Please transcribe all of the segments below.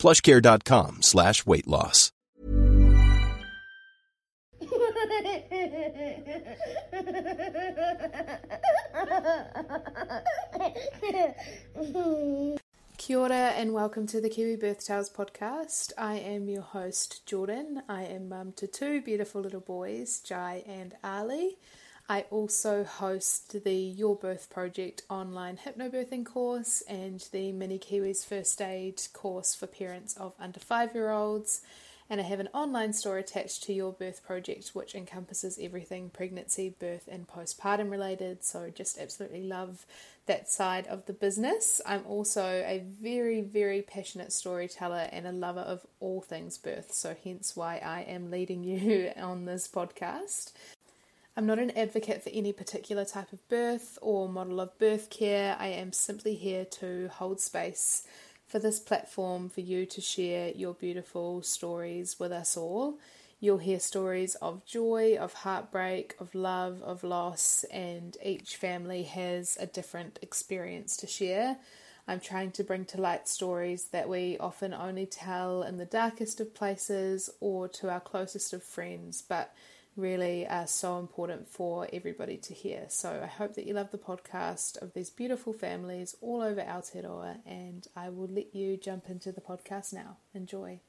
plushcare.com slash weight loss. Kia ora and welcome to the Kiwi Birth Tales podcast. I am your host, Jordyn. I am mum to two beautiful little boys, Jai and Ali. I also host the Your Birth Project online hypnobirthing course and the Mini Kiwis First Aid course for parents of under five year olds. And I have an online store attached to Your Birth Project, which encompasses everything pregnancy, birth, and postpartum related. So, just absolutely love that side of the business. I'm also a very, very passionate storyteller and a lover of all things birth. So, hence why I am leading you on this podcast. I'm not an advocate for any particular type of birth or model of birth care. I am simply here to hold space for this platform for you to share your beautiful stories with us all. You'll hear stories of joy, of heartbreak, of love, of loss, and each family has a different experience to share. I'm trying to bring to light stories that we often only tell in the darkest of places or to our closest of friends, but really are so important for everybody to hear. So I hope that you love the podcast of these beautiful families all over Aotearoa, and I will let you jump into the podcast now. Enjoy.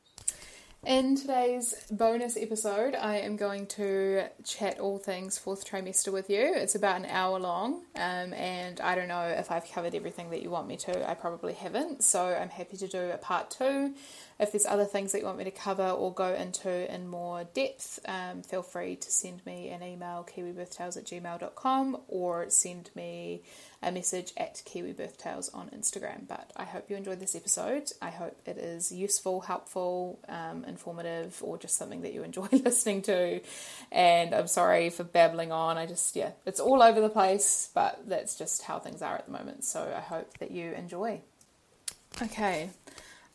In today's bonus episode, I am going to chat all things fourth trimester with you. It's about an hour long, um, and I don't know if I've covered everything that you want me to. I probably haven't, so I'm happy to do a part two. If there's other things that you want me to cover or go into in more depth, um, feel free to send me an email, kiwibirthtales at gmail.com, or send me a message at Kiwi Birth Tales on Instagram. But I hope you enjoyed this episode. I hope it is useful, helpful, um, informative, or just something that you enjoy listening to. And I'm sorry for babbling on. I just, yeah, it's all over the place, but that's just how things are at the moment. So I hope that you enjoy. Okay,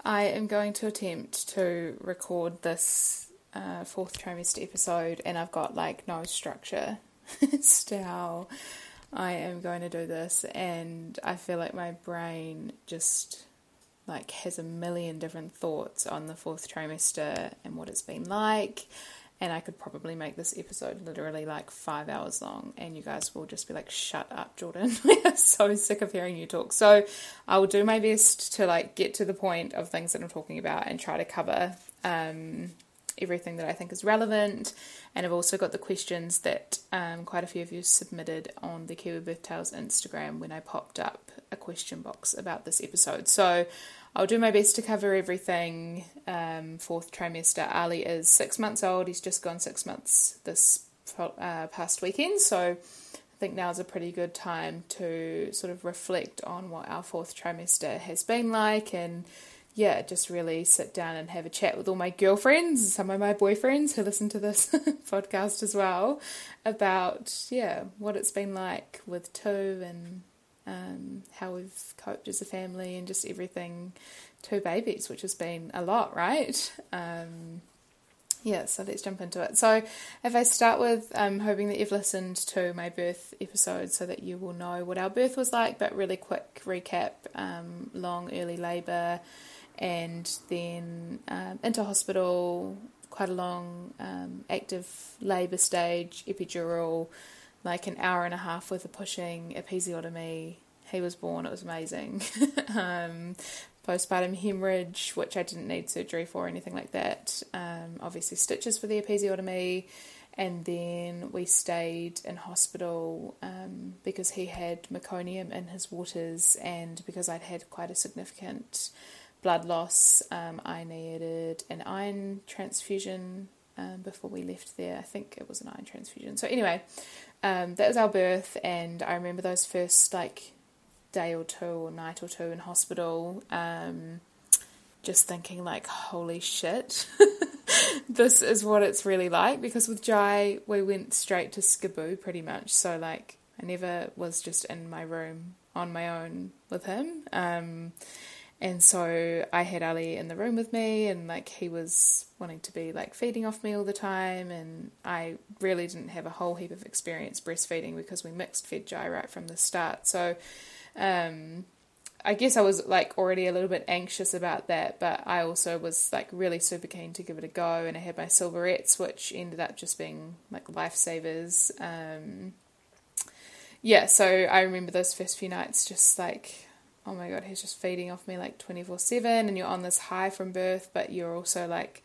I am going to attempt to record this uh, fourth trimester episode, and I've got like no structure. Still. I am going to do this, and I feel like my brain just like has a million different thoughts on the fourth trimester and what it's been like. And I could probably make this episode literally like five hours long, and you guys will just be like, "Shut up, Jordyn! We are so sick of hearing you talk." So I will do my best to like get to the point of things that I'm talking about and try to cover um, everything that I think is relevant. And I've also got the questions that um, quite a few of you submitted on the Kiwi Birth Tales Instagram when I popped up a question box about this episode. So I'll do my best to cover everything. Um, fourth trimester. Ali is six months old. He's just gone six months this uh, past weekend. So I think now is a pretty good time to sort of reflect on what our fourth trimester has been like and yeah, just really sit down and have a chat with all my girlfriends, some of my boyfriends who listen to this podcast as well, about yeah what it's been like with two and um, how we've coped as a family and just everything. Two babies, which has been a lot, right? Um, yeah, so let's jump into it. So, if I start with um, hoping that you've listened to my birth episode so that you will know what our birth was like, but really quick recap um, long early labour, and then um, into hospital, quite a long um, active labour stage, epidural, like an hour and a half worth of pushing, episiotomy. He was born, it was amazing. um, postpartum hemorrhage, which I didn't need surgery for or anything like that. Um, obviously, stitches for the episiotomy. And then we stayed in hospital um, because he had meconium in his waters, and because I'd had quite a significant blood loss. Um, I needed an iron transfusion um, before we left there. I think it was an iron transfusion. So anyway, um, that was our birth, and I remember those first like day or two or night or two in hospital. Um, just thinking like, holy shit, this is what it's really like because with Jai, we went straight to SCBU pretty much. So, like, I never was just in my room on my own with him. Um, and so I had Ali in the room with me, and like he was wanting to be like feeding off me all the time. And I really didn't have a whole heap of experience breastfeeding because we mixed fed Jai right from the start. So, um, I guess I was like already a little bit anxious about that, but I also was like really super keen to give it a go. And I had my silverettes, which ended up just being like lifesavers. Um, yeah, so I remember those first few nights just like, oh my god, he's just feeding off me like 24 7, and you're on this high from birth, but you're also like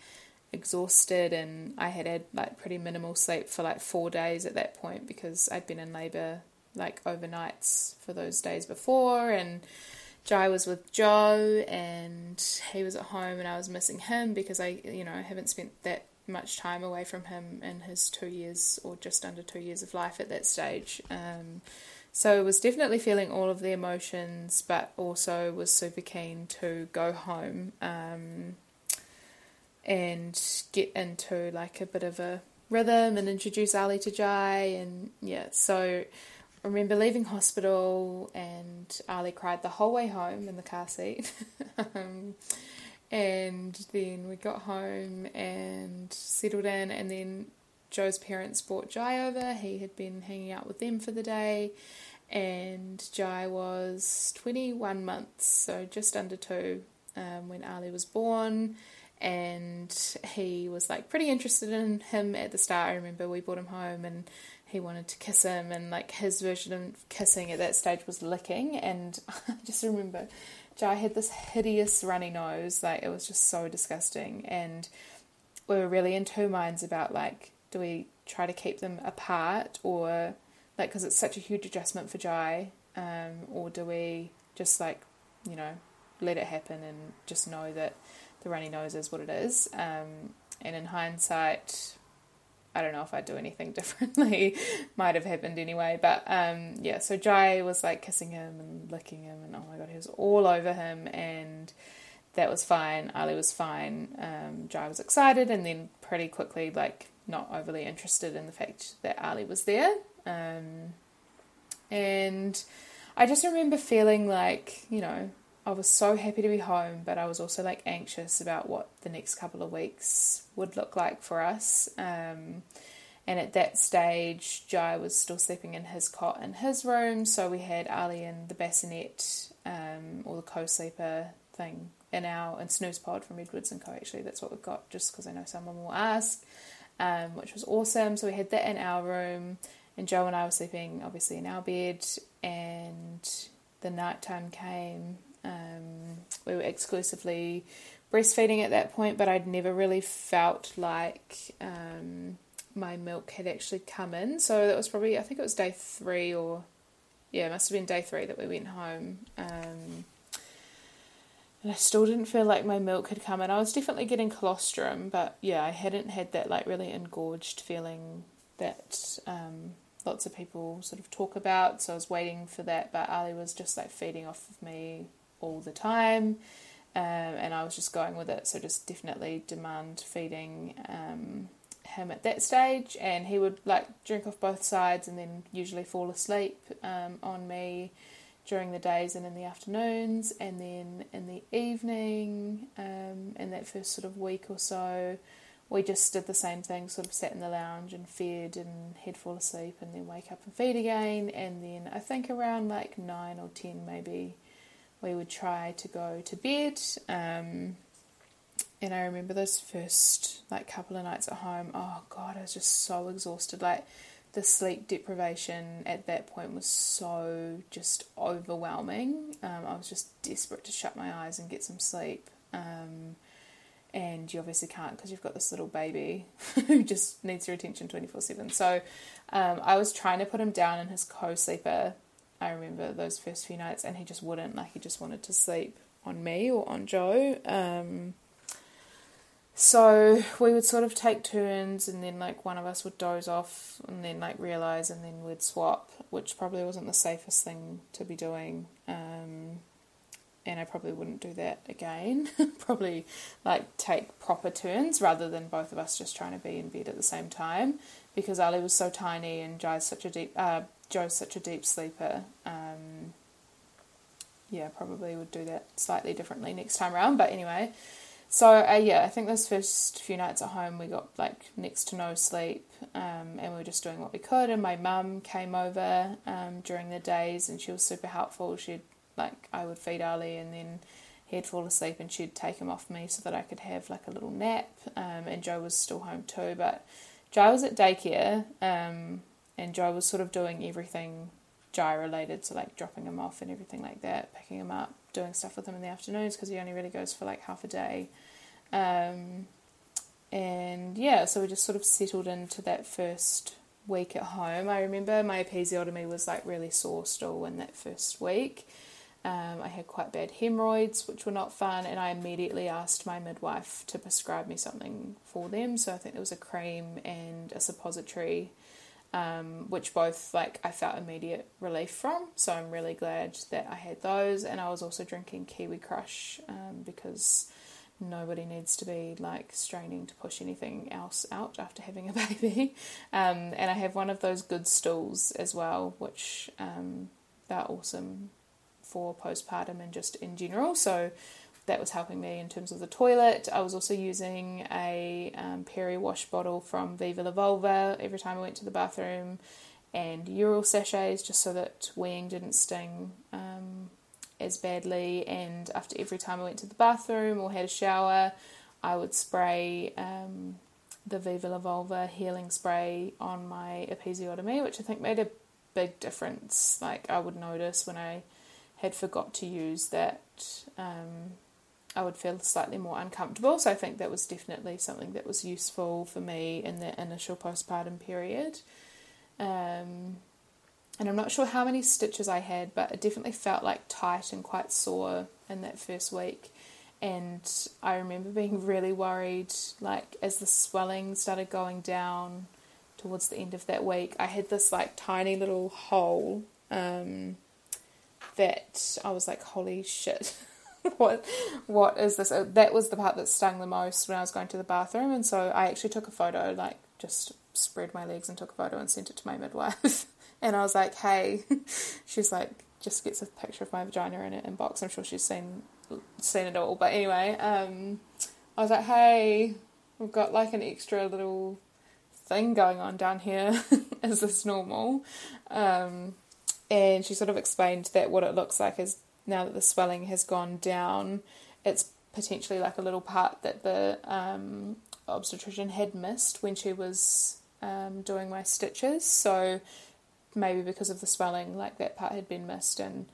exhausted. And I had had like pretty minimal sleep for like four days at that point because I'd been in labour like overnights for those days before. And Jai was with Joe and he was at home and I was missing him because I, you know, haven't spent that much time away from him in his two years or just under two years of life at that stage. Um, so I was definitely feeling all of the emotions, but also was super keen to go home um, and get into like a bit of a rhythm and introduce Ali to Jai. And yeah, so I remember leaving hospital and Ali cried the whole way home in the car seat. um, and then we got home and settled in, and then Joe's parents brought Jai over. He had been hanging out with them for the day, and Jai was 21 months, so just under two, um, when Ali was born. And he was like pretty interested in him at the start. I remember we brought him home and he wanted to kiss him, and like his version of kissing at that stage was licking. And I just remember Jai had this hideous runny nose, like it was just so disgusting. And we were really in two minds about like, do we try to keep them apart or like, because it's such a huge adjustment for Jai, um, or do we just like, you know, let it happen and just know that the runny nose is what it is. Um, and in hindsight, I don't know if I'd do anything differently. Might have happened anyway. But um, yeah, so Jai was like kissing him and licking him, and oh my god, he was all over him, and that was fine. Ali was fine. Um, Jai was excited, and then pretty quickly, like, not overly interested in the fact that Ali was there. Um, and I just remember feeling like, you know, I was so happy to be home, but I was also like anxious about what the next couple of weeks would look like for us. Um, and at that stage, Jai was still sleeping in his cot in his room, so we had Ali in the bassinet um, or the co-sleeper thing in our in snooze pod from Edwards and Co. Actually, that's what we've got, just because I know someone will ask, um, which was awesome. So we had that in our room, and Joe and I were sleeping obviously in our bed, and the night time came um, we were exclusively breastfeeding at that point, but I'd never really felt like um, my milk had actually come in. So that was probably, I think it was day three or, yeah, it must have been day three that we went home. Um, and I still didn't feel like my milk had come in. I was definitely getting colostrum, but yeah, I hadn't had that like really engorged feeling that um, lots of people sort of talk about. So I was waiting for that, but Ali was just like feeding off of me all the time. Um, and I was just going with it, so just definitely demand feeding um, him at that stage, and he would like drink off both sides, and then usually fall asleep um, on me during the days and in the afternoons, and then in the evening, um, in that first sort of week or so, we just did the same thing, sort of sat in the lounge and fed, and he'd fall asleep, and then wake up and feed again, and then I think around like nine or ten maybe we would try to go to bed. Um, and I remember those first like couple of nights at home. Oh God, I was just so exhausted. Like the sleep deprivation at that point was so just overwhelming. Um, I was just desperate to shut my eyes and get some sleep. Um, and you obviously can't because you've got this little baby who just needs your attention 24 7. So um, I was trying to put him down in his co sleeper I remember those first few nights, and he just wouldn't. Like he just wanted to sleep on me or on Joe. Um, so we would sort of take turns, and then like one of us would doze off, and then like realize, and then we'd swap, which probably wasn't the safest thing to be doing. Um, and I probably wouldn't do that again. probably like take proper turns rather than both of us just trying to be in bed at the same time because Ali was so tiny and Jai's such a deep uh, Joe's such a deep sleeper. Um, yeah, probably would do that slightly differently next time around. But anyway, so uh, yeah, I think those first few nights at home we got like next to no sleep, um, and we were just doing what we could. And my mum came over um, during the days, and she was super helpful. She'd like I would feed Ali, and then he'd fall asleep, and she'd take him off me so that I could have like a little nap. Um, and Joe was still home too, but Joe was at daycare, um, and Joe was sort of doing everything Jai related, so like dropping him off and everything like that, picking him up, doing stuff with him in the afternoons because he only really goes for like half a day. Um, and yeah, so we just sort of settled into that first week at home. I remember my episiotomy was like really sore still in that first week. Um, I had quite bad hemorrhoids, which were not fun, and I immediately asked my midwife to prescribe me something for them. So I think there was a cream and a suppository um, which both like I felt immediate relief from. So I'm really glad that I had those, and I was also drinking Kiwi Crush um, because nobody needs to be like straining to push anything else out after having a baby. Um, and I have one of those good stools as well, which um, they're awesome for postpartum and just in general. So that was helping me in terms of the toilet. I was also using a um, Peri wash bottle from Viva La Vulva every time I went to the bathroom, and Ural sachets just so that weeing didn't sting um, as badly. And after every time I went to the bathroom or had a shower, I would spray um, the Viva La Vulva healing spray on my episiotomy, which I think made a big difference. Like I would notice when I had forgot to use that um, I would feel slightly more uncomfortable. So I think that was definitely something that was useful for me in the initial postpartum period. Um, and I'm not sure how many stitches I had, but it definitely felt like tight and quite sore in that first week. And I remember being really worried, like as the swelling started going down towards the end of that week, I had this like tiny little hole um, that I was like, holy shit. what what is this? Uh, that was the part that stung the most when I was going to the bathroom, and so I actually took a photo, like just spread my legs and took a photo and sent it to my midwife. and I was like, "Hey," she's like, just gets a picture of my vagina in it inbox. I'm sure she's seen seen it all, but anyway, um, I was like, "Hey, we've got like an extra little thing going on down here. is this normal?" Um, and she sort of explained that what it looks like is now that the swelling has gone down, it's potentially like a little part that the um, obstetrician had missed when she was um, doing my stitches. So maybe because of the swelling, like that part had been missed, and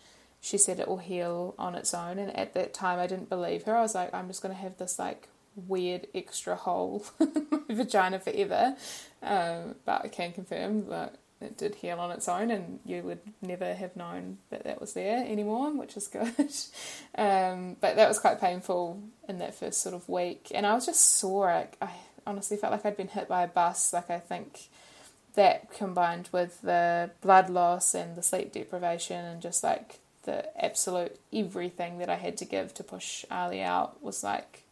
she said it will heal on its own. And at that time, I didn't believe her. I was like, I'm just going to have this like weird extra hole in my vagina forever. Um, but I can confirm that it did heal on its own, and you would never have known that that was there anymore, which is good. um, but that was quite painful in that first sort of week, and I was just sore. I, I honestly felt like I'd been hit by a bus. Like I think that combined with the blood loss and the sleep deprivation, and just like the absolute everything that I had to give to push Ali out was like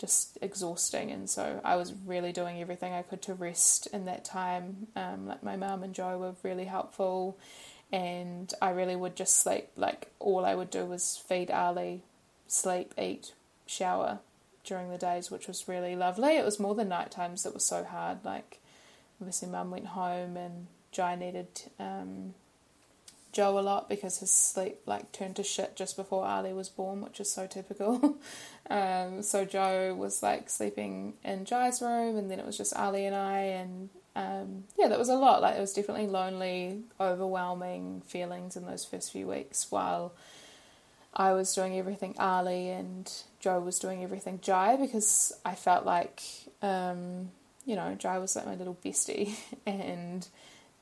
just exhausting. And so I was really doing everything I could to rest in that time. Um, like my mum and Joe were really helpful, and I really would just sleep. Like all I would do was feed Ali, sleep, eat, shower during the days, which was really lovely. It was more the night times that was so hard. Like obviously, mum went home and Jai needed. Um, Joe a lot because his sleep like turned to shit just before Ali was born, which is so typical. um, so Joe was like sleeping in Jai's room, and then it was just Ali and I, and um, yeah, that was a lot. Like it was definitely lonely, overwhelming feelings in those first few weeks while I was doing everything Ali and Joe was doing everything Jai because I felt like um, you know Jai was like my little bestie and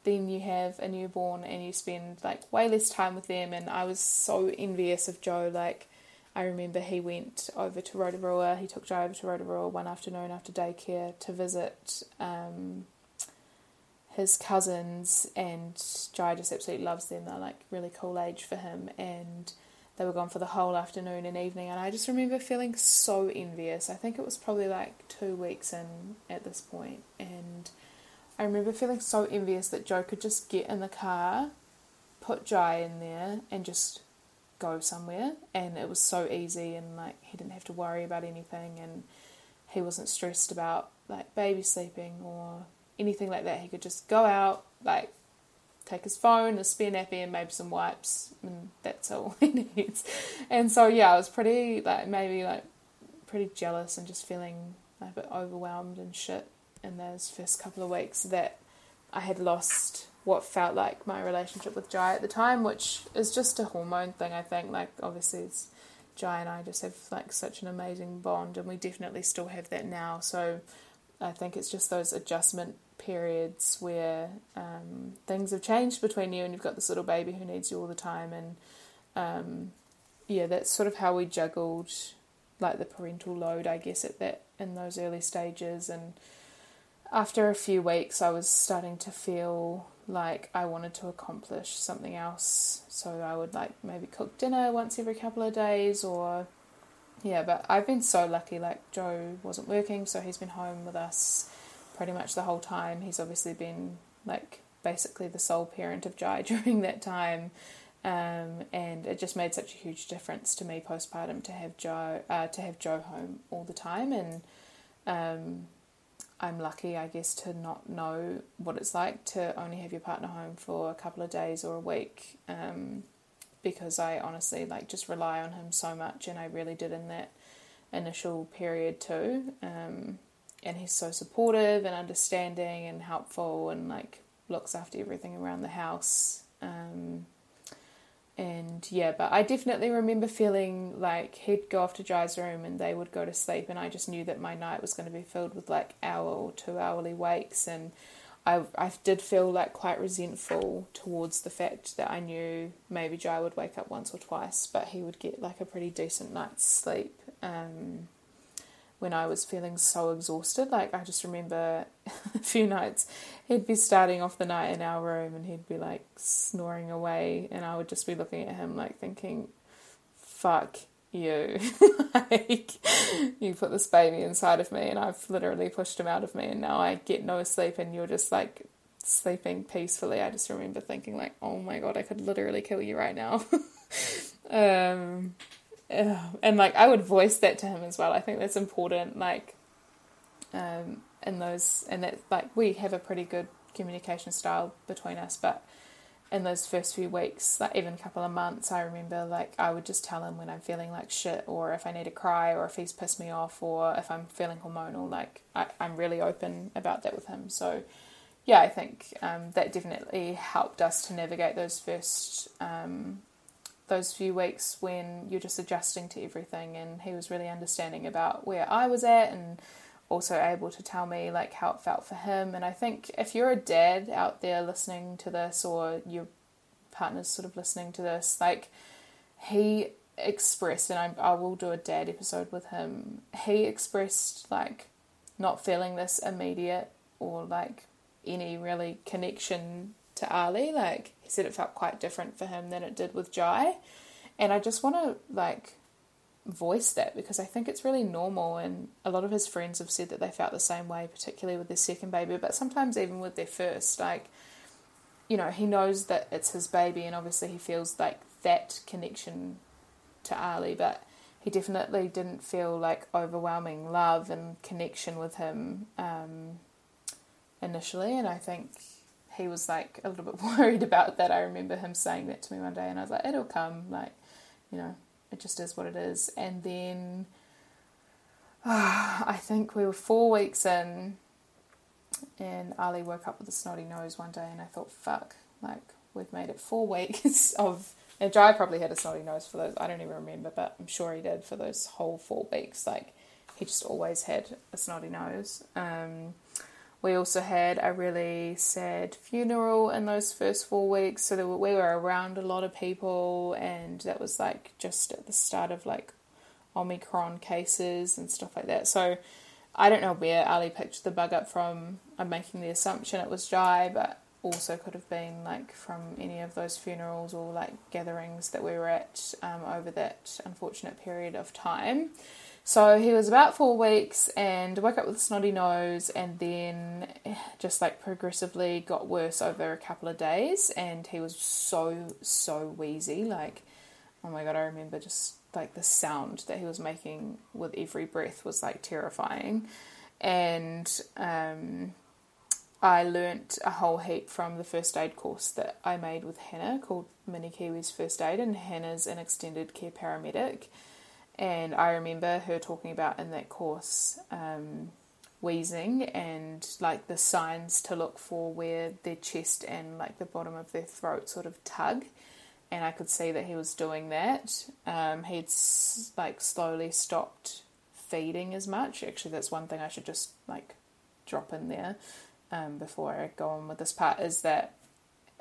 then you have a newborn and you spend like way less time with them. And I was so envious of Joe. Like, I remember he went over to Rotorua, he took Joe over to Rotorua one afternoon after daycare to visit um, his cousins, and Joe just absolutely loves them. They're like really cool age for him. And they were gone for the whole afternoon and evening, and I just remember feeling so envious. I think it was probably like two weeks in at this point, and I remember feeling so envious that Joe could just get in the car, put Jai in there, and just go somewhere. And it was so easy, and like he didn't have to worry about anything, and he wasn't stressed about like baby sleeping or anything like that. He could just go out, like take his phone, a spare nappy, and maybe some wipes, and that's all he needs. And so yeah, I was pretty like maybe like pretty jealous and just feeling like, a bit overwhelmed and shit in those first couple of weeks that I had lost what felt like my relationship with Jai at the time, which is just a hormone thing. I think like obviously it's Jai and I just have like such an amazing bond, and we definitely still have that now. So I think it's just those adjustment periods where um, things have changed between you and you've got this little baby who needs you all the time and um, yeah that's sort of how we juggled like the parental load I guess at that in those early stages and after a few weeks I was starting to feel like I wanted to accomplish something else so I would like maybe cook dinner once every couple of days or yeah but I've been so lucky like Joe wasn't working so he's been home with us pretty much the whole time. He's obviously been like basically the sole parent of Jai during that time. Um, and it just made such a huge difference to me postpartum to have Joe uh, to have Joe home all the time, and um, I'm lucky, I guess, to not know what it's like to only have your partner home for a couple of days or a week, um, because I honestly like just rely on him so much, and I really did in that initial period too. Um, and he's so supportive and understanding and helpful and like looks after everything around the house. Um, and yeah, but I definitely remember feeling like he'd go off to Jai's room and they would go to sleep, and I just knew that my night was going to be filled with like hour or two hourly wakes, and I I did feel like quite resentful towards the fact that I knew maybe Jai would wake up once or twice, but he would get like a pretty decent night's sleep. Um, when I was feeling so exhausted. Like I just remember a few nights he'd be starting off the night in our room and he'd be like snoring away and I would just be looking at him like thinking, Fuck you. like you put this baby inside of me and I've literally pushed him out of me and now I get no sleep and you're just like sleeping peacefully. I just remember thinking like, Oh my god, I could literally kill you right now. um and like I would voice that to him as well. I think that's important. Like, um, in those and that like we have a pretty good communication style between us, but in those first few weeks, like even a couple of months, I remember like I would just tell him when I'm feeling like shit, or if I need to cry, or if he's pissed me off, or if I'm feeling hormonal. Like I, I'm really open about that with him. So yeah, I think um, that definitely helped us to navigate those first um, those few weeks when you're just adjusting to everything and he was really understanding about where I was at and also able to tell me like how it felt for him. And I think if you're a dad out there listening to this or your partner's sort of listening to this like he expressed and I, I will do a dad episode with him he expressed like not feeling this immediate or like any really connection to Ali. Like he said, it felt quite different for him than it did with Jai, and I just want to like voice that because I think it's really normal. And a lot of his friends have said that they felt the same way, particularly with their second baby, but sometimes even with their first. Like, you know, he knows that it's his baby, and obviously he feels like that connection to Ali, but he definitely didn't feel like overwhelming love and connection with him um, initially. And I think he was like a little bit worried about that. I remember him saying that to me one day, and I was like, it'll come. Like, you know, it just is what it is. And then I think we were four weeks in, and Ali woke up with a snotty nose one day, and I thought, fuck, like, we've made it four weeks of. And Jai probably had a snotty nose for those, I don't even remember, but I'm sure he did for those whole four weeks. Like, he just always had a snotty nose. Um, we also had a really sad funeral in those first four weeks, so were, we were around a lot of people, and that was like just at the start of like Omicron cases and stuff like that. So I don't know where Ali picked the bug up from. I'm making the assumption it was Jai, but also could have been like from any of those funerals or like gatherings that we were at um, over that unfortunate period of time. So he was about four weeks and woke up with a snotty nose and then just like progressively got worse over a couple of days and he was so, so wheezy. Like, oh my god, I remember just like the sound that he was making with every breath was like terrifying. And um, I learnt a whole heap from the first aid course that I made with Hannah called Mini Kiwis First Aid, and Hannah's an extended care paramedic. And I remember her talking about in that course um, wheezing and like the signs to look for where their chest and like the bottom of their throat sort of tug. And I could see that he was doing that. Um, he'd like slowly stopped feeding as much. Actually, that's one thing I should just like drop in there um, before I go on with this part is that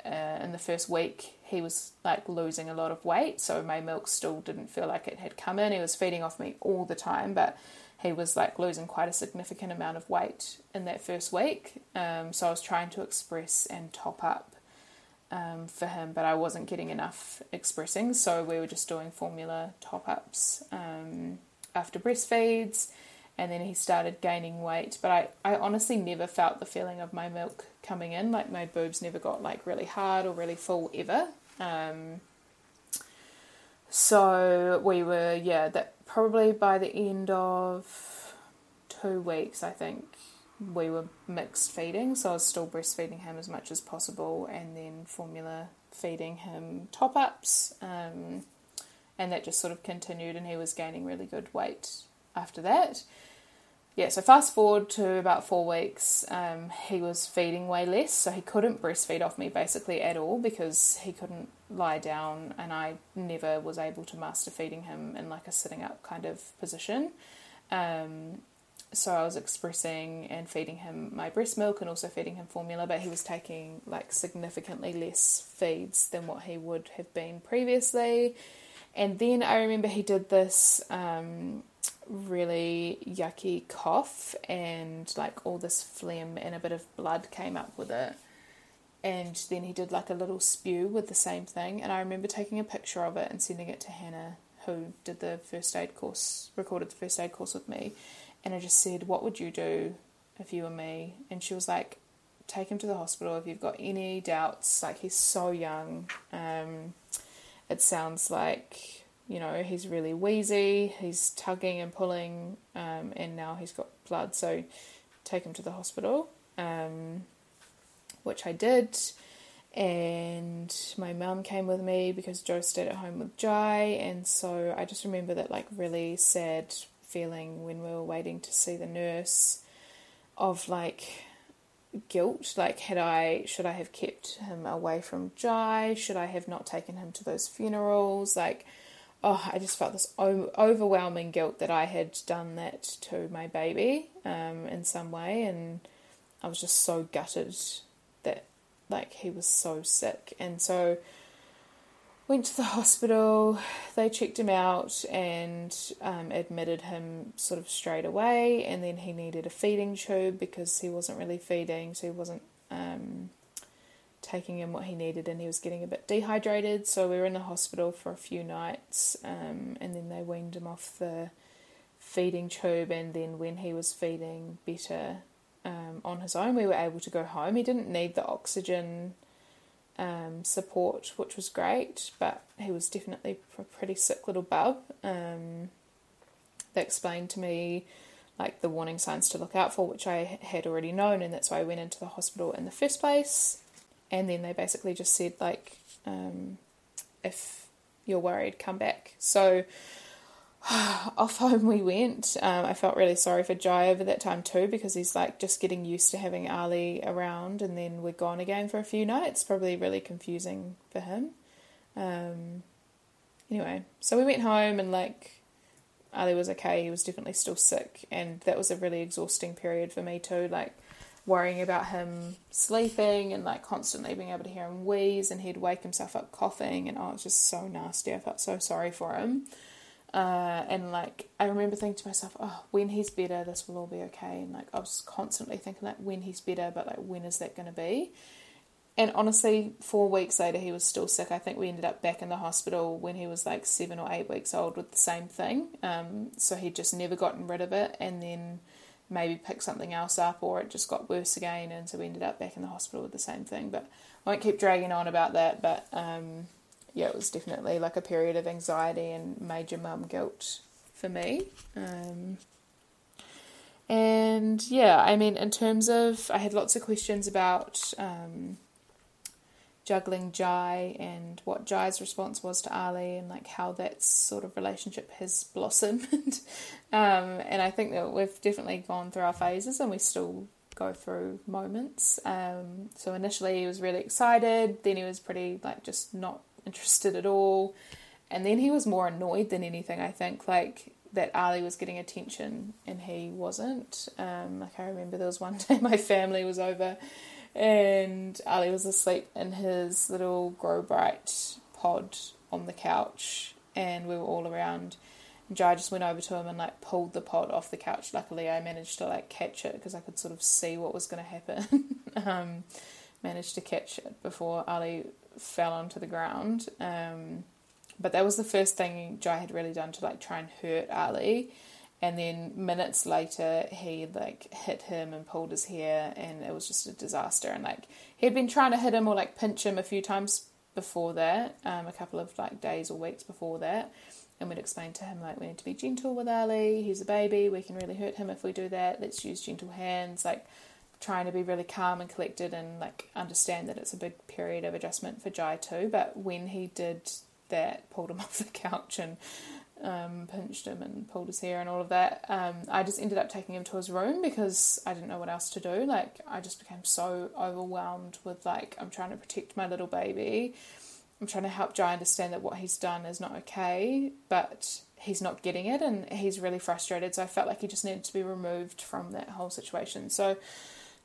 uh, in the first week he was like losing a lot of weight, so my milk still didn't feel like it had come in. He was feeding off me all the time, but he was like losing quite a significant amount of weight in that first week. Um, so I was trying to express and top up um, for him, but I wasn't getting enough expressing, so we were just doing formula top ups um, after breastfeeds and then he started gaining weight. But I, I honestly never felt the feeling of my milk coming in. Like my boobs never got like really hard or really full ever. Um, so we were, yeah, that probably by the end of two weeks, I think we were mixed feeding. So I was still breastfeeding him as much as possible and then formula feeding him top ups. Um, and that just sort of continued, and he was gaining really good weight after that yeah, so fast forward to about four weeks, um, he was feeding way less, so he couldn't breastfeed off me basically at all because he couldn't lie down, and I never was able to master feeding him in like a sitting up kind of position. Um, so I was expressing and feeding him my breast milk and also feeding him formula, but he was taking like significantly less feeds than what he would have been previously. And then I remember he did this. Um, really yucky cough and like all this phlegm and a bit of blood came up with it. And then he did like a little spew with the same thing. And I remember taking a picture of it and sending it to Hannah, who did the first aid course, recorded the first aid course with me. And I just said, What would you do if you were me? And she was like, Take him to the hospital if you've got any doubts. Like, he's so young. Um, it sounds like you know, he's really wheezy, he's tugging and pulling, um, and now he's got blood, so take him to the hospital, um, which I did. And my mum came with me because Joe stayed at home with Jai, and so I just remember that like really sad feeling when we were waiting to see the nurse of like guilt like had i should i have kept him away from jai should i have not taken him to those funerals like oh, I just felt this overwhelming guilt that I had done that to my baby um, in some way, and I was just so gutted that like he was so sick, and so went to the hospital. They checked him out and um, admitted him sort of straight away, and then he needed a feeding tube because he wasn't really feeding, so he wasn't. Um, taking in what he needed and he was getting a bit dehydrated. So we were in the hospital for a few nights um, and then they weaned him off the feeding tube. And then when he was feeding better um, on his own, we were able to go home. He didn't need the oxygen um, support, which was great, but he was definitely a pretty sick little bub. Um, they explained to me like the warning signs to look out for, which I had already known, and that's why I went into the hospital in the first place and then they basically just said like um, if you're worried come back. So off home we went. Um, i felt really sorry for jai over that time too because he's like just getting used to having ali around and then we're gone again for a few nights. Probably really confusing for him. Um, anyway so we went home and like ali was okay. He was definitely still sick and that was a really exhausting period for me too. Like worrying about him sleeping and like constantly being able to hear him wheeze and he'd wake himself up coughing and oh it's just so nasty. I felt so sorry for him. Uh, and like i remember thinking to myself oh when he's better this will all be okay. And like i was constantly thinking like when he's better but like when is that going to be? And honestly, four weeks later, he was still sick. I think we ended up back in the hospital when he was like seven or eight weeks old with the same thing. Um, so he'd just never gotten rid of it, and then maybe picked something else up, or it just got worse again, and so we ended up back in the hospital with the same thing. But I won't keep dragging on about that. But um, yeah, it was definitely like a period of anxiety and major mum guilt for me. Um, and yeah, I mean, in terms of, I had lots of questions about um, juggling Jai and what Jai's response was to Ali and like how that sort of relationship has blossomed. um, and I think that we've definitely gone through our phases and we still go through moments. Um, so initially he was really excited, then he was pretty like just not interested at all. And then he was more annoyed than anything, I think, like that Ali was getting attention and he wasn't. Um, like I remember there was one day my family was over and Ali was asleep in his little grow bright pod on the couch, and we were all around. And Jai just went over to him and like pulled the pod off the couch. Luckily, I managed to like catch it because I could sort of see what was going to happen. um, managed to catch it before Ali fell onto the ground. Um, but that was the first thing Jai had really done to like try and hurt Ali and then minutes later he like hit him and pulled his hair and it was just a disaster. And like he'd been trying to hit him or like pinch him a few times before that um, a couple of like days or weeks before that. And we'd explain to him like we need to be gentle with ali. He's a baby. We can really hurt him if we do that. Let's use gentle hands like trying to be really calm and collected and like understand that it's a big period of adjustment for jai too. But when he did that pulled him off the couch and um, pinched him and pulled his hair and all of that. Um, I just ended up taking him to his room because I didn't know what else to do. Like I just became so overwhelmed with like I'm trying to protect my little baby. I'm trying to help Jai understand that what he's done is not okay, but he's not getting it and he's really frustrated. So I felt like he just needed to be removed from that whole situation. So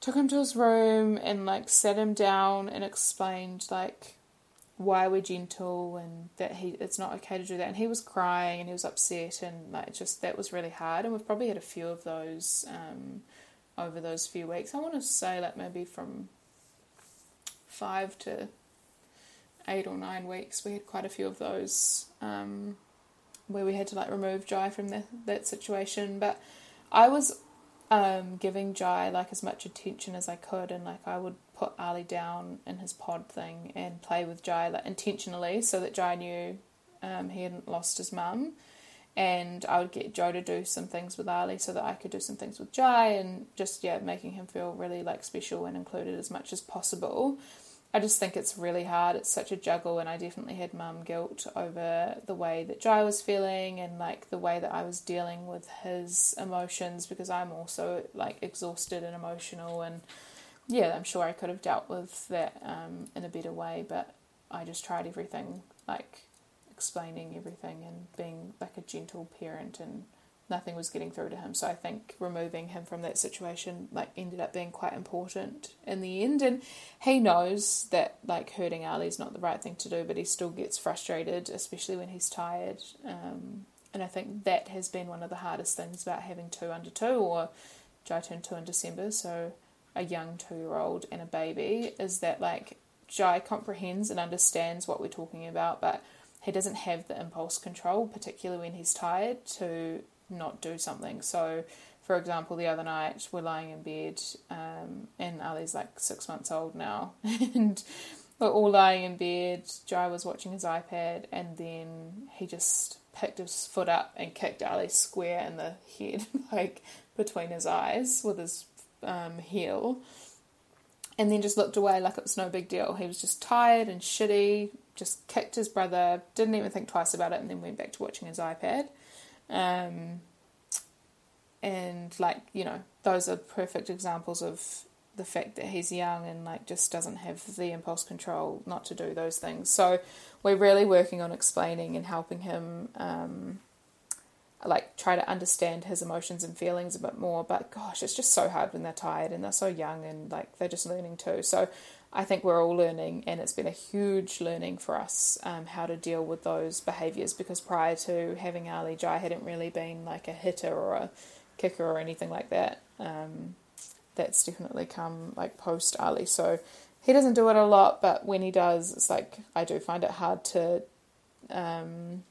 took him to his room and like sat him down and explained like why we're gentle and that he it's not okay to do that. And he was crying and he was upset and like just that was really hard. And we've probably had a few of those um, over those few weeks. I want to say like maybe from five to eight or nine weeks we had quite a few of those um, where we had to like remove jai from the, that situation. But i was um, giving jai like as much attention as i could and like i would put Ali down in his pod thing and play with Jai like, intentionally so that Jai knew um, he hadn't lost his mum. And I would get Joe to do some things with Ali so that I could do some things with Jai and just, yeah, making him feel really like special and included as much as possible. I just think it's really hard. It's such a juggle, and I definitely had mum guilt over the way that Jai was feeling and like the way that I was dealing with his emotions because I'm also like exhausted and emotional and yeah, I'm sure I could have dealt with that um, in a better way, but I just tried everything, like explaining everything and being like a gentle parent, and nothing was getting through to him. So I think removing him from that situation like ended up being quite important in the end. And he knows that like hurting Ali is not the right thing to do, but he still gets frustrated, especially when he's tired. Um, and I think that has been one of the hardest things about having two under two, or Jai turned two in December, so a young two year old and a baby is that like Jai comprehends and understands what we're talking about, but he doesn't have the impulse control, particularly when he's tired, to not do something. So, for example, the other night we're lying in bed, um, and Ali's like six months old now, and we're all lying in bed. Jai was watching his iPad, and then he just picked his foot up and kicked Ali square in the head, like between his eyes, with his um, heel and then just looked away like it was no big deal. He was just tired and shitty, just kicked his brother, didn't even think twice about it, and then went back to watching his iPad. Um, and like you know, those are perfect examples of the fact that he's young and like just doesn't have the impulse control not to do those things. So we're really working on explaining and helping him. Um, like try to understand his emotions and feelings a bit more. But gosh, it's just so hard when they're tired and they're so young and like they're just learning too. So I think we're all learning, and it's been a huge learning for us um, how to deal with those behaviors because prior to having Ali, Jai hadn't really been like a hitter or a kicker or anything like that. Um, that's definitely come like post Ali. So he doesn't do it a lot, but when he does, it's like I do find it hard to um,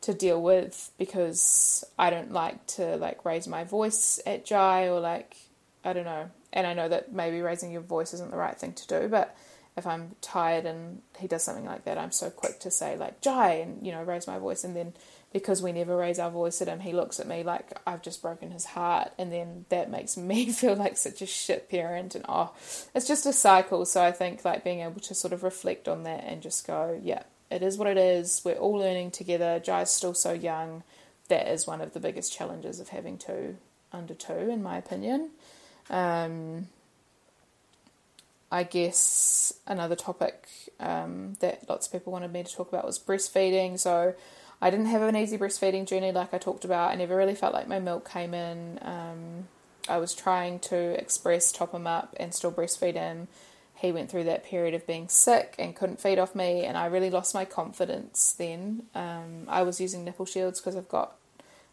to deal with because I don't like to like raise my voice at Jai or like I don't know. And I know that maybe raising your voice isn't the right thing to do, but if I'm tired and he does something like that, I'm so quick to say like Jai and you know raise my voice, and then because we never raise our voice at him, he looks at me like I've just broken his heart, and then that makes me feel like such a shit parent, and oh, it's just a cycle. So I think like being able to sort of reflect on that and just go, yeah, it is what it is. We're all learning together. Jai's still so young. That is one of the biggest challenges of having two under two, in my opinion. Um, I guess another topic um, that lots of people wanted me to talk about was breastfeeding. So I didn't have an easy breastfeeding journey, like I talked about. I never really felt like my milk came in. Um, I was trying to express, top him up, and still breastfeed him. He went through that period of being sick and couldn't feed off me, and I really lost my confidence then. Um, I was using nipple shields because I've got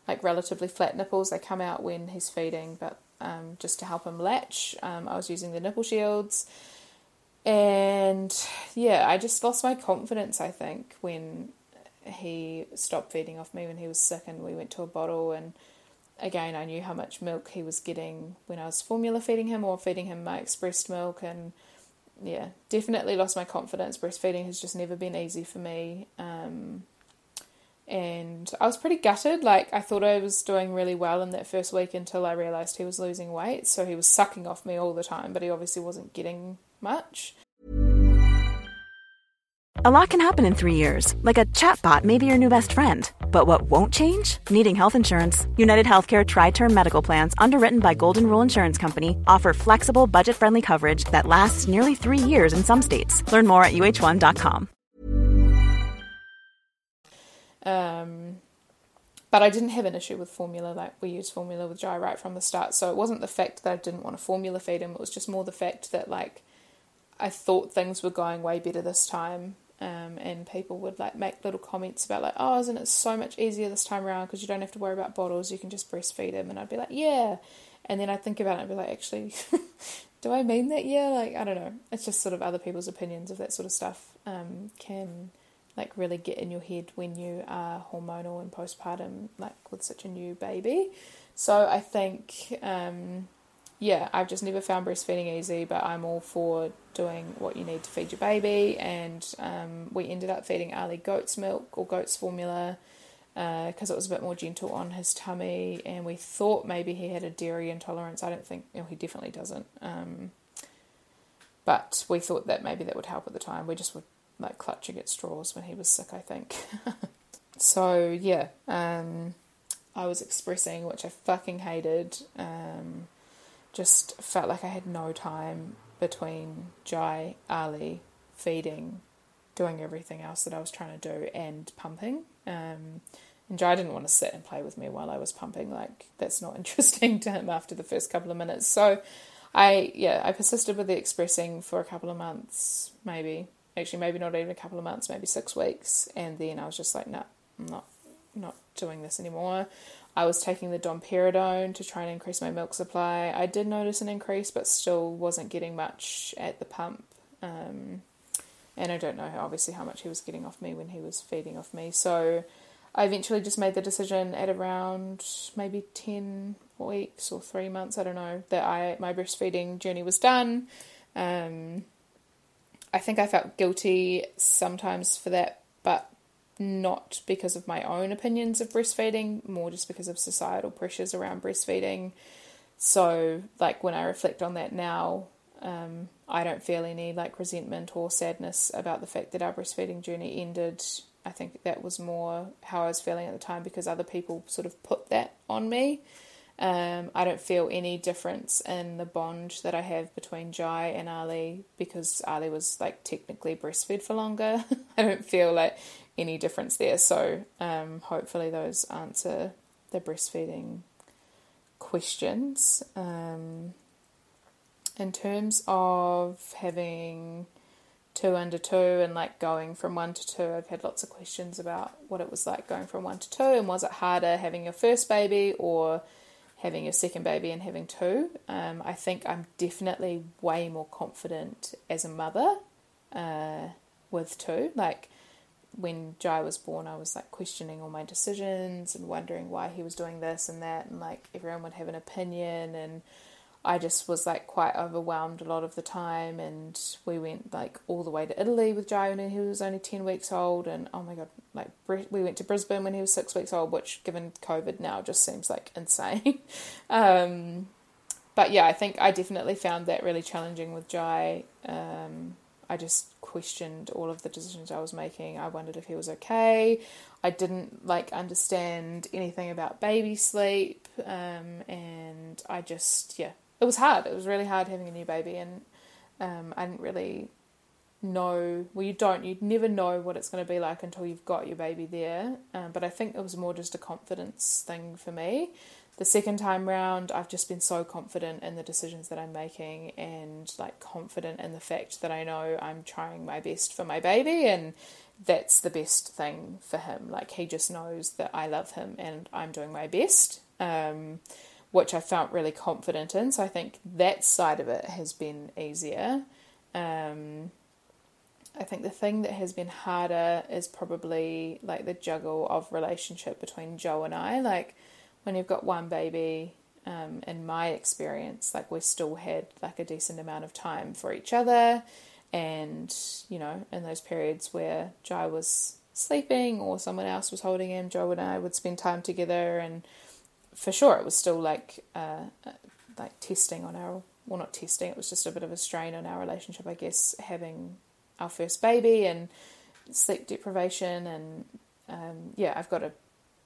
like relatively flat nipples. They come out when he's feeding, but um, just to help him latch. Um, I was using the nipple shields. And yeah, I just lost my confidence, I think, when he stopped feeding off me when he was sick and we went to a bottle. And again, I knew how much milk he was getting when I was formula feeding him or feeding him my expressed milk. And yeah, definitely lost my confidence. Breastfeeding has just never been easy for me. Um, and I was pretty gutted. Like I thought I was doing really well in that first week until I realized he was losing weight. So he was sucking off me all the time, but he obviously wasn't getting much. A lot can happen in three years, like a chatbot may be your new best friend. But what won't change? Needing health insurance. United Healthcare Tri Term Medical Plans, underwritten by Golden Rule Insurance Company, offer flexible, budget friendly coverage that lasts nearly three years in some states. Learn more at uh1.com. Um, but I didn't have an issue with formula. Like we used formula with Jai right from the start. So it wasn't the fact that I didn't want to formula feed him. It was just more the fact that like I thought things were going way better this time. Um, and people would like make little comments about like, oh, isn't it so much easier this time around because you don't have to worry about bottles. You can just breastfeed him. And I'd be like, yeah. And then I'd think about it and be like, actually, do I mean that? Yeah. Like I don't know. It's just sort of other people's opinions of that sort of stuff um, can like really get in your head when you are hormonal and postpartum, like with such a new baby. So I think, um, yeah, I've just never found breastfeeding easy, but I'm all for doing what you need to feed your baby. And um, we ended up feeding Ali goat's milk or goat's formula because uh, it was a bit more gentle on his tummy. And we thought maybe he had a dairy intolerance. I don't think, you know, he definitely doesn't. Um, but we thought that maybe that would help at the time. We just were like clutching at straws when he was sick, I think. so yeah, um, I was expressing, which I fucking hated. Um, just felt like I had no time between Jai, Ali, feeding, doing everything else that I was trying to do, and pumping. Um, and Jai didn't want to sit and play with me while I was pumping. Like that's not interesting to him after the first couple of minutes. So I yeah I persisted with the expressing for a couple of months, maybe actually maybe not even a couple of months, maybe six weeks, and then I was just like, no, nah, I'm not not doing this anymore. I was taking the domperidone to try and increase my milk supply. I did notice an increase, but still wasn't getting much at the pump. Um, and I don't know obviously how much he was getting off me when he was feeding off me. So I eventually just made the decision at around maybe ten weeks or three months, I don't know, that I my breastfeeding journey was done. Um, I think I felt guilty sometimes for that, but not because of my own opinions of breastfeeding, more just because of societal pressures around breastfeeding. So, like, when I reflect on that now, um, I don't feel any like resentment or sadness about the fact that our breastfeeding journey ended. I think that was more how I was feeling at the time because other people sort of put that on me. Um, I don't feel any difference in the bond that I have between Jai and Ali because Ali was like technically breastfed for longer. I don't feel like any difference there. So um, hopefully those answer the breastfeeding questions. Um, in terms of having two under two and like going from one to two, I've had lots of questions about what it was like going from one to two and was it harder having your first baby or having your second baby and having two. Um, I think I'm definitely way more confident as a mother uh, with two. Like when Jai was born, I was like questioning all my decisions and wondering why he was doing this and that, and like everyone would have an opinion and I just was like quite overwhelmed a lot of the time, and we went like all the way to Italy with Jai when he was only ten weeks old, and oh my god, like we went to Brisbane when he was six weeks old, which given COVID now just seems like insane. um, but yeah, I think I definitely found that really challenging with Jai. Um, I just questioned all of the decisions I was making. I wondered if he was okay. I didn't like understand anything about baby sleep, um, and I just yeah it was hard. It was really hard having a new baby, and um, I didn't really know. Well, you don't. You'd never know what it's going to be like until you've got your baby there. Um, but I think it was more just a confidence thing for me. The second time round, I've just been so confident in the decisions that I'm making, and like confident in the fact that I know I'm trying my best for my baby, and that's the best thing for him. Like he just knows that I love him and I'm doing my best. Um, which I felt really confident in. So I think that side of it has been easier. Um, I think the thing that has been harder is probably like the juggle of relationship between Joe and I. Like when you've got one baby, um, in my experience, like we still had like a decent amount of time for each other. And, you know, in those periods where Jai was sleeping or someone else was holding him, Joe and I would spend time together and for sure, it was still like uh, uh, like testing on our well, not testing. It was just a bit of a strain on our relationship, I guess, having our first baby and sleep deprivation, and um, yeah, I've got a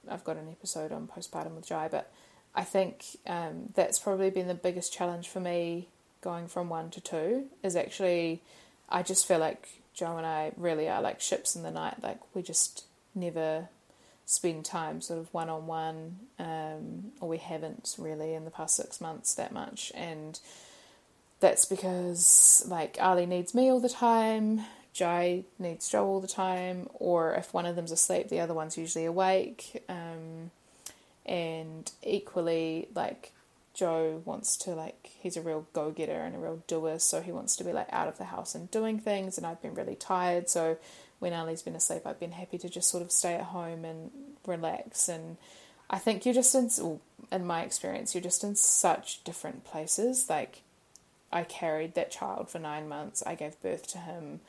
I've got an episode on postpartum with Jai, but I think um, that's probably been the biggest challenge for me going from one to two. Is actually, I just feel like Joe and I really are like ships in the night. Like we just never spend time sort of one on one, or we haven't really in the past six months that much. And that's because like Ali needs me all the time, Jai needs Joe all the time, or if one of them's asleep, the other one's usually awake. Um, and equally, like Joe wants to like he's a real go getter and a real doer, so he wants to be like out of the house and doing things. And I've been really tired, so when Ali's been asleep, I've been happy to just sort of stay at home and relax. And I think you're just in, in my experience, you're just in such different places. Like, I carried that child for nine months, I gave birth to him.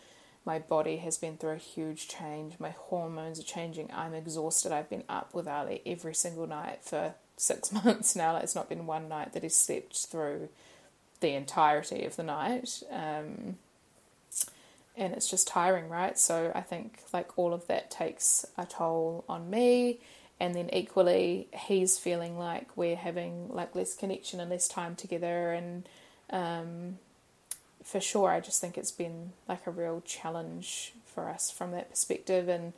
My body has been through a huge change. My hormones are changing. I'm exhausted. I've been up with Ali every single night for six months now. It's not been one night that he's slept through the entirety of the night. Um, and it's just tiring, right? So I think like all of that takes a toll on me. And then equally, he's feeling like we're having like less connection and less time together. And um, for sure, I just think it's been like a real challenge for us from that perspective. And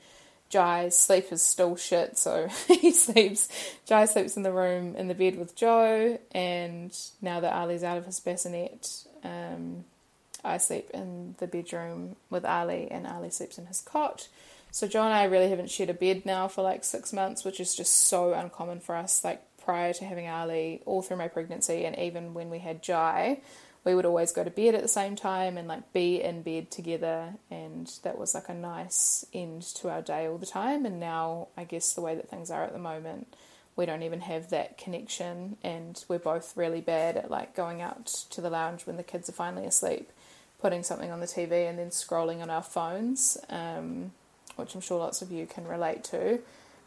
Jai's sleep is still shit, so he sleeps. Jai sleeps in the room in the bed with Joe, and now that Ali's out of his bassinet, um, I sleep in the bedroom with Ali, and Ali sleeps in his cot. So Joe and I really haven't shared a bed now for like six months, which is just so uncommon for us. Like prior to having Ali, all through my pregnancy, and even when we had Jai, we would always go to bed at the same time and like be in bed together, and that was like a nice end to our day all the time. And now, I guess the way that things are at the moment, we don't even have that connection, and we're both really bad at like going out to the lounge when the kids are finally asleep putting something on the TV and then scrolling on our phones, um, which I'm sure lots of you can relate to,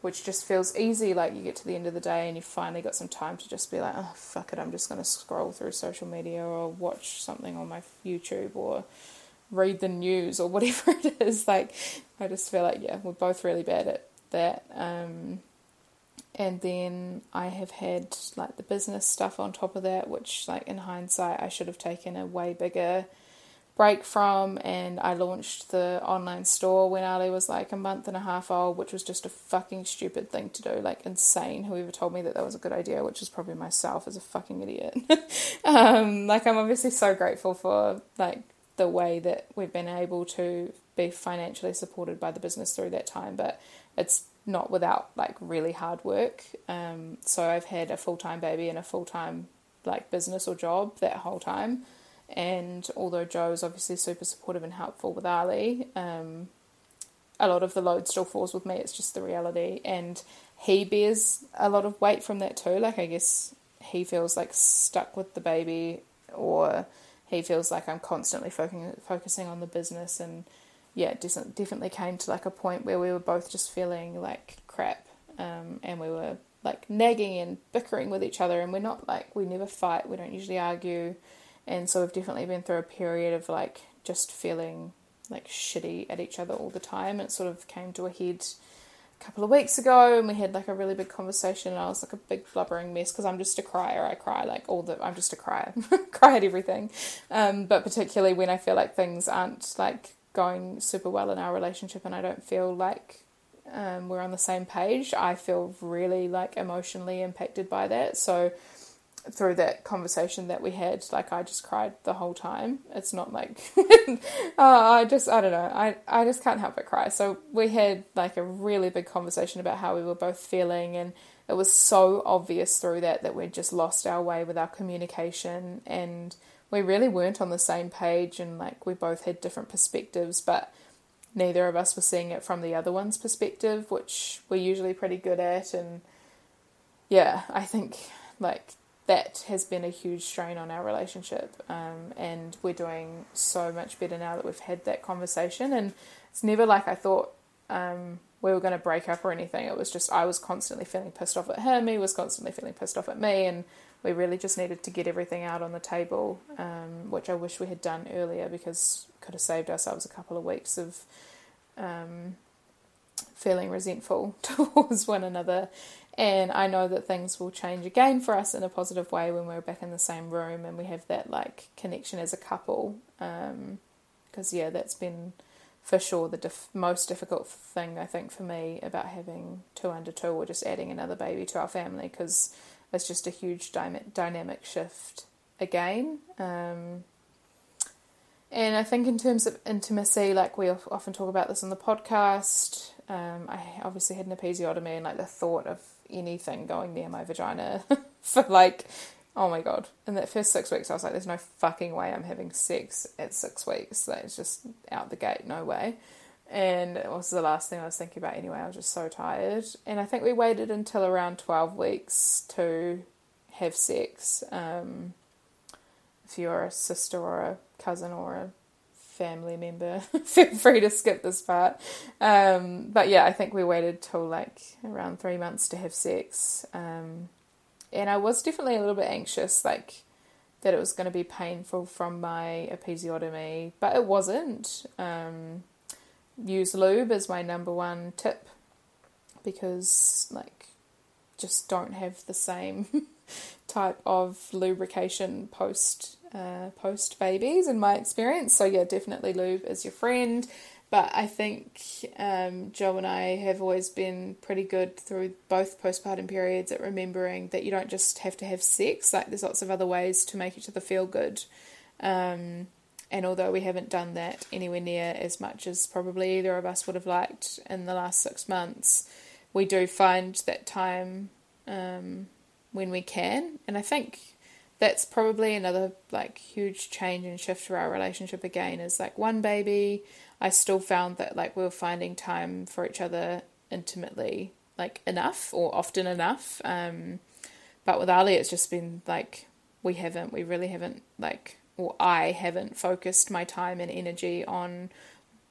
which just feels easy. Like you get to the end of the day and you've finally got some time to just be like, oh, fuck it, I'm just going to scroll through social media or watch something on my YouTube or read the news or whatever it is. Like, I just feel like, yeah, we're both really bad at that. Um, and then I have had like the business stuff on top of that, which, like, in hindsight, I should have taken a way bigger break from and I launched the online store when Ali was like a month and a half old, which was just a fucking stupid thing to do, like insane. Whoever told me that that was a good idea, which is probably myself as a fucking idiot. um, like I'm obviously so grateful for like the way that we've been able to be financially supported by the business through that time, but it's not without like really hard work. Um, so I've had a full time baby and a full time like business or job that whole time. And although Joe is obviously super supportive and helpful with Ali, um, a lot of the load still falls with me. It's just the reality. And he bears a lot of weight from that too. Like, I guess he feels like stuck with the baby, or he feels like I'm constantly focusing, focusing on the business. And yeah, it definitely came to like a point where we were both just feeling like crap. Um, and we were like nagging and bickering with each other. And we're not like, we never fight, we don't usually argue. And so we've definitely been through a period of like just feeling like shitty at each other all the time. It sort of came to a head a couple of weeks ago, and we had like a really big conversation. And I was like a big blubbering mess because I'm just a crier. I cry like all the. I'm just a crier. cry at everything, um, but particularly when I feel like things aren't like going super well in our relationship, and I don't feel like um, we're on the same page. I feel really like emotionally impacted by that. So through that conversation that we had, like I just cried the whole time. It's not like uh, I just I don't know. I I just can't help but cry. So we had like a really big conversation about how we were both feeling and it was so obvious through that that we'd just lost our way with our communication and we really weren't on the same page and like we both had different perspectives but neither of us were seeing it from the other one's perspective which we're usually pretty good at and yeah i think like that has been a huge strain on our relationship. Um, and we're doing so much better now that we've had that conversation. And it's never like I thought um, we were going to break up or anything. It was just I was constantly feeling pissed off at him. He was constantly feeling pissed off at me. And we really just needed to get everything out on the table, um, which I wish we had done earlier because could have saved ourselves a couple of weeks of um, feeling resentful towards one another and I know that things will change again for us in a positive way when we're back in the same room and we have that like connection as a couple. Because, um, yeah, that's been for sure the dif- most difficult thing I think for me about having two under two or just adding another baby to our family because it's just a huge dy- dynamic shift again. Um, and I think in terms of intimacy, like we often talk about this on the podcast, um, I obviously had an episiotomy and like the thought of anything going near my vagina for like, oh my god. In that first six weeks, I was like, there's no fucking way I'm having sex at six weeks. That's just out the gate, no way. And it was the last thing I was thinking about anyway. I was just so tired. And I think we waited until around 12 weeks to have sex. Um, if you're a sister or a cousin or a family member, feel free to skip this part. Um, but yeah, I think we waited till like around three months to have sex. Um, and I was definitely a little bit anxious, like that it was going to be painful from my episiotomy, but it wasn't. Um, use lube is my number one tip because, like, just don't have the same type of lubrication post uh, post babies in my experience. So yeah, definitely lube is your friend. But I think um, Joe and I have always been pretty good through both postpartum periods at remembering that you don't just have to have sex. Like there's lots of other ways to make each other feel good. Um, and although we haven't done that anywhere near as much as probably either of us would have liked in the last six months, we do find that time um, when we can. And I think that's probably another like huge change and shift for our relationship again is like one baby i still found that like we were finding time for each other intimately like enough or often enough um but with ali it's just been like we haven't we really haven't like or i haven't focused my time and energy on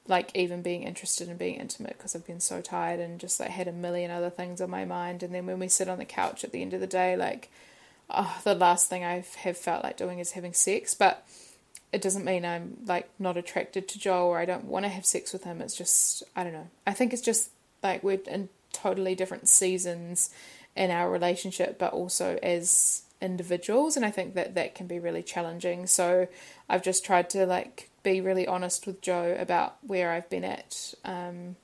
like even being interested in being intimate because I've been so tired and just like had a million other things on my mind and then when we sit on the couch at the end of the day like oh, the last thing I have felt like doing is having sex, but it doesn't mean I'm like not attracted to Joel or I don't want to have sex with him. It's just I don't know. I think it's just like we're in totally different seasons in our relationship, but also as individuals, and I think that that can be really challenging. So I've just tried to like be really honest with Joe about where I've been at um,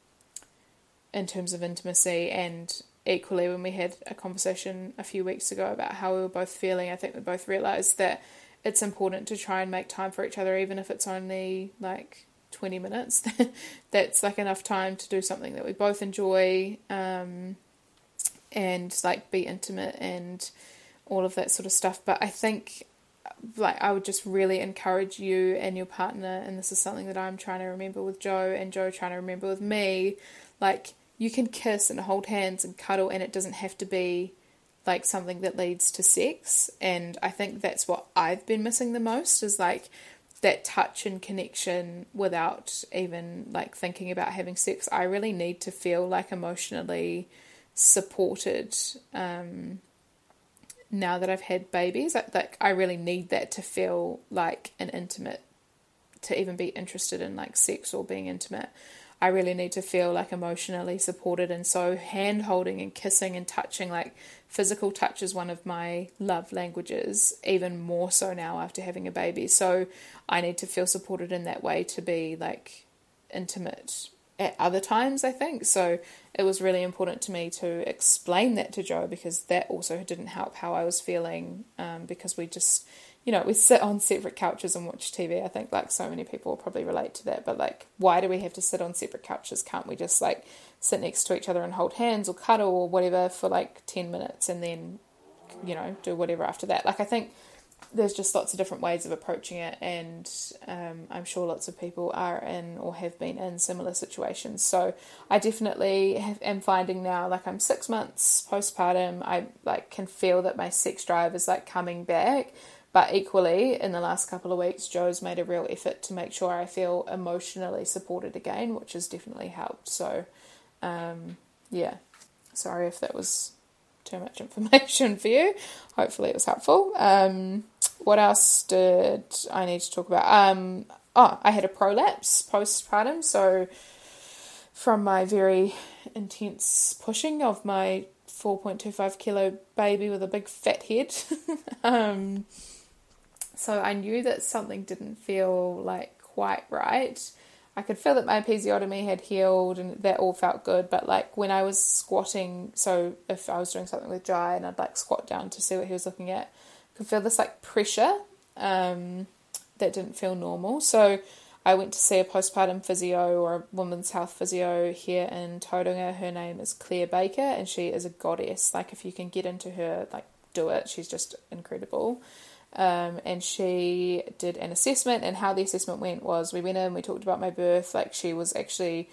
in terms of intimacy and equally, when we had a conversation a few weeks ago about how we were both feeling, I think we both realised that it's important to try and make time for each other, even if it's only like 20 minutes. That's like enough time to do something that we both enjoy um, and like be intimate and all of that sort of stuff. But I think like I would just really encourage you and your partner, and this is something that I'm trying to remember with Joe and Joe trying to remember with me, like you can kiss and hold hands and cuddle, and it doesn't have to be like something that leads to sex. And I think that's what I've been missing the most is like that touch and connection without even like thinking about having sex. I really need to feel like emotionally supported. Um, now that I've had babies, like, like I really need that to feel like an intimate, to even be interested in like sex or being intimate. I really need to feel like emotionally supported, and so hand holding and kissing and touching, like physical touch, is one of my love languages, even more so now after having a baby. So I need to feel supported in that way to be like intimate at other times, I think. So it was really important to me to explain that to Joe because that also didn't help how I was feeling um, because we just, you know, we sit on separate couches and watch TV. I think like so many people will probably relate to that. But like, why do we have to sit on separate couches? Can't we just like sit next to each other and hold hands or cuddle or whatever for like 10 minutes and then, you know, do whatever after that? Like, I think there's just lots of different ways of approaching it, and um, I'm sure lots of people are in or have been in similar situations. So I definitely have, am finding now, like I'm six months postpartum, I like can feel that my sex drive is like coming back. But equally, in the last couple of weeks, Joe's made a real effort to make sure I feel emotionally supported again, which has definitely helped. So, um, yeah, sorry if that was too much information for you. Hopefully, it was helpful. Um, what else did I need to talk about? Um, oh, I had a prolapse postpartum. So, from my very intense pushing of my 4.25 kilo baby with a big fat head. um, so, I knew that something didn't feel like quite right. I could feel that my episiotomy had healed and that all felt good. But like when I was squatting, so if I was doing something with Jai and I'd like squat down to see what he was looking at, I could feel this like pressure um, that didn't feel normal. So I went to see a postpartum physio or a women's health physio here in Tauranga. Her name is Claire Baker and she is a goddess. Like if you can get into her, like do it. She's just incredible. Um, and she did an assessment, and how the assessment went was we went in, we talked about my birth. Like, she was actually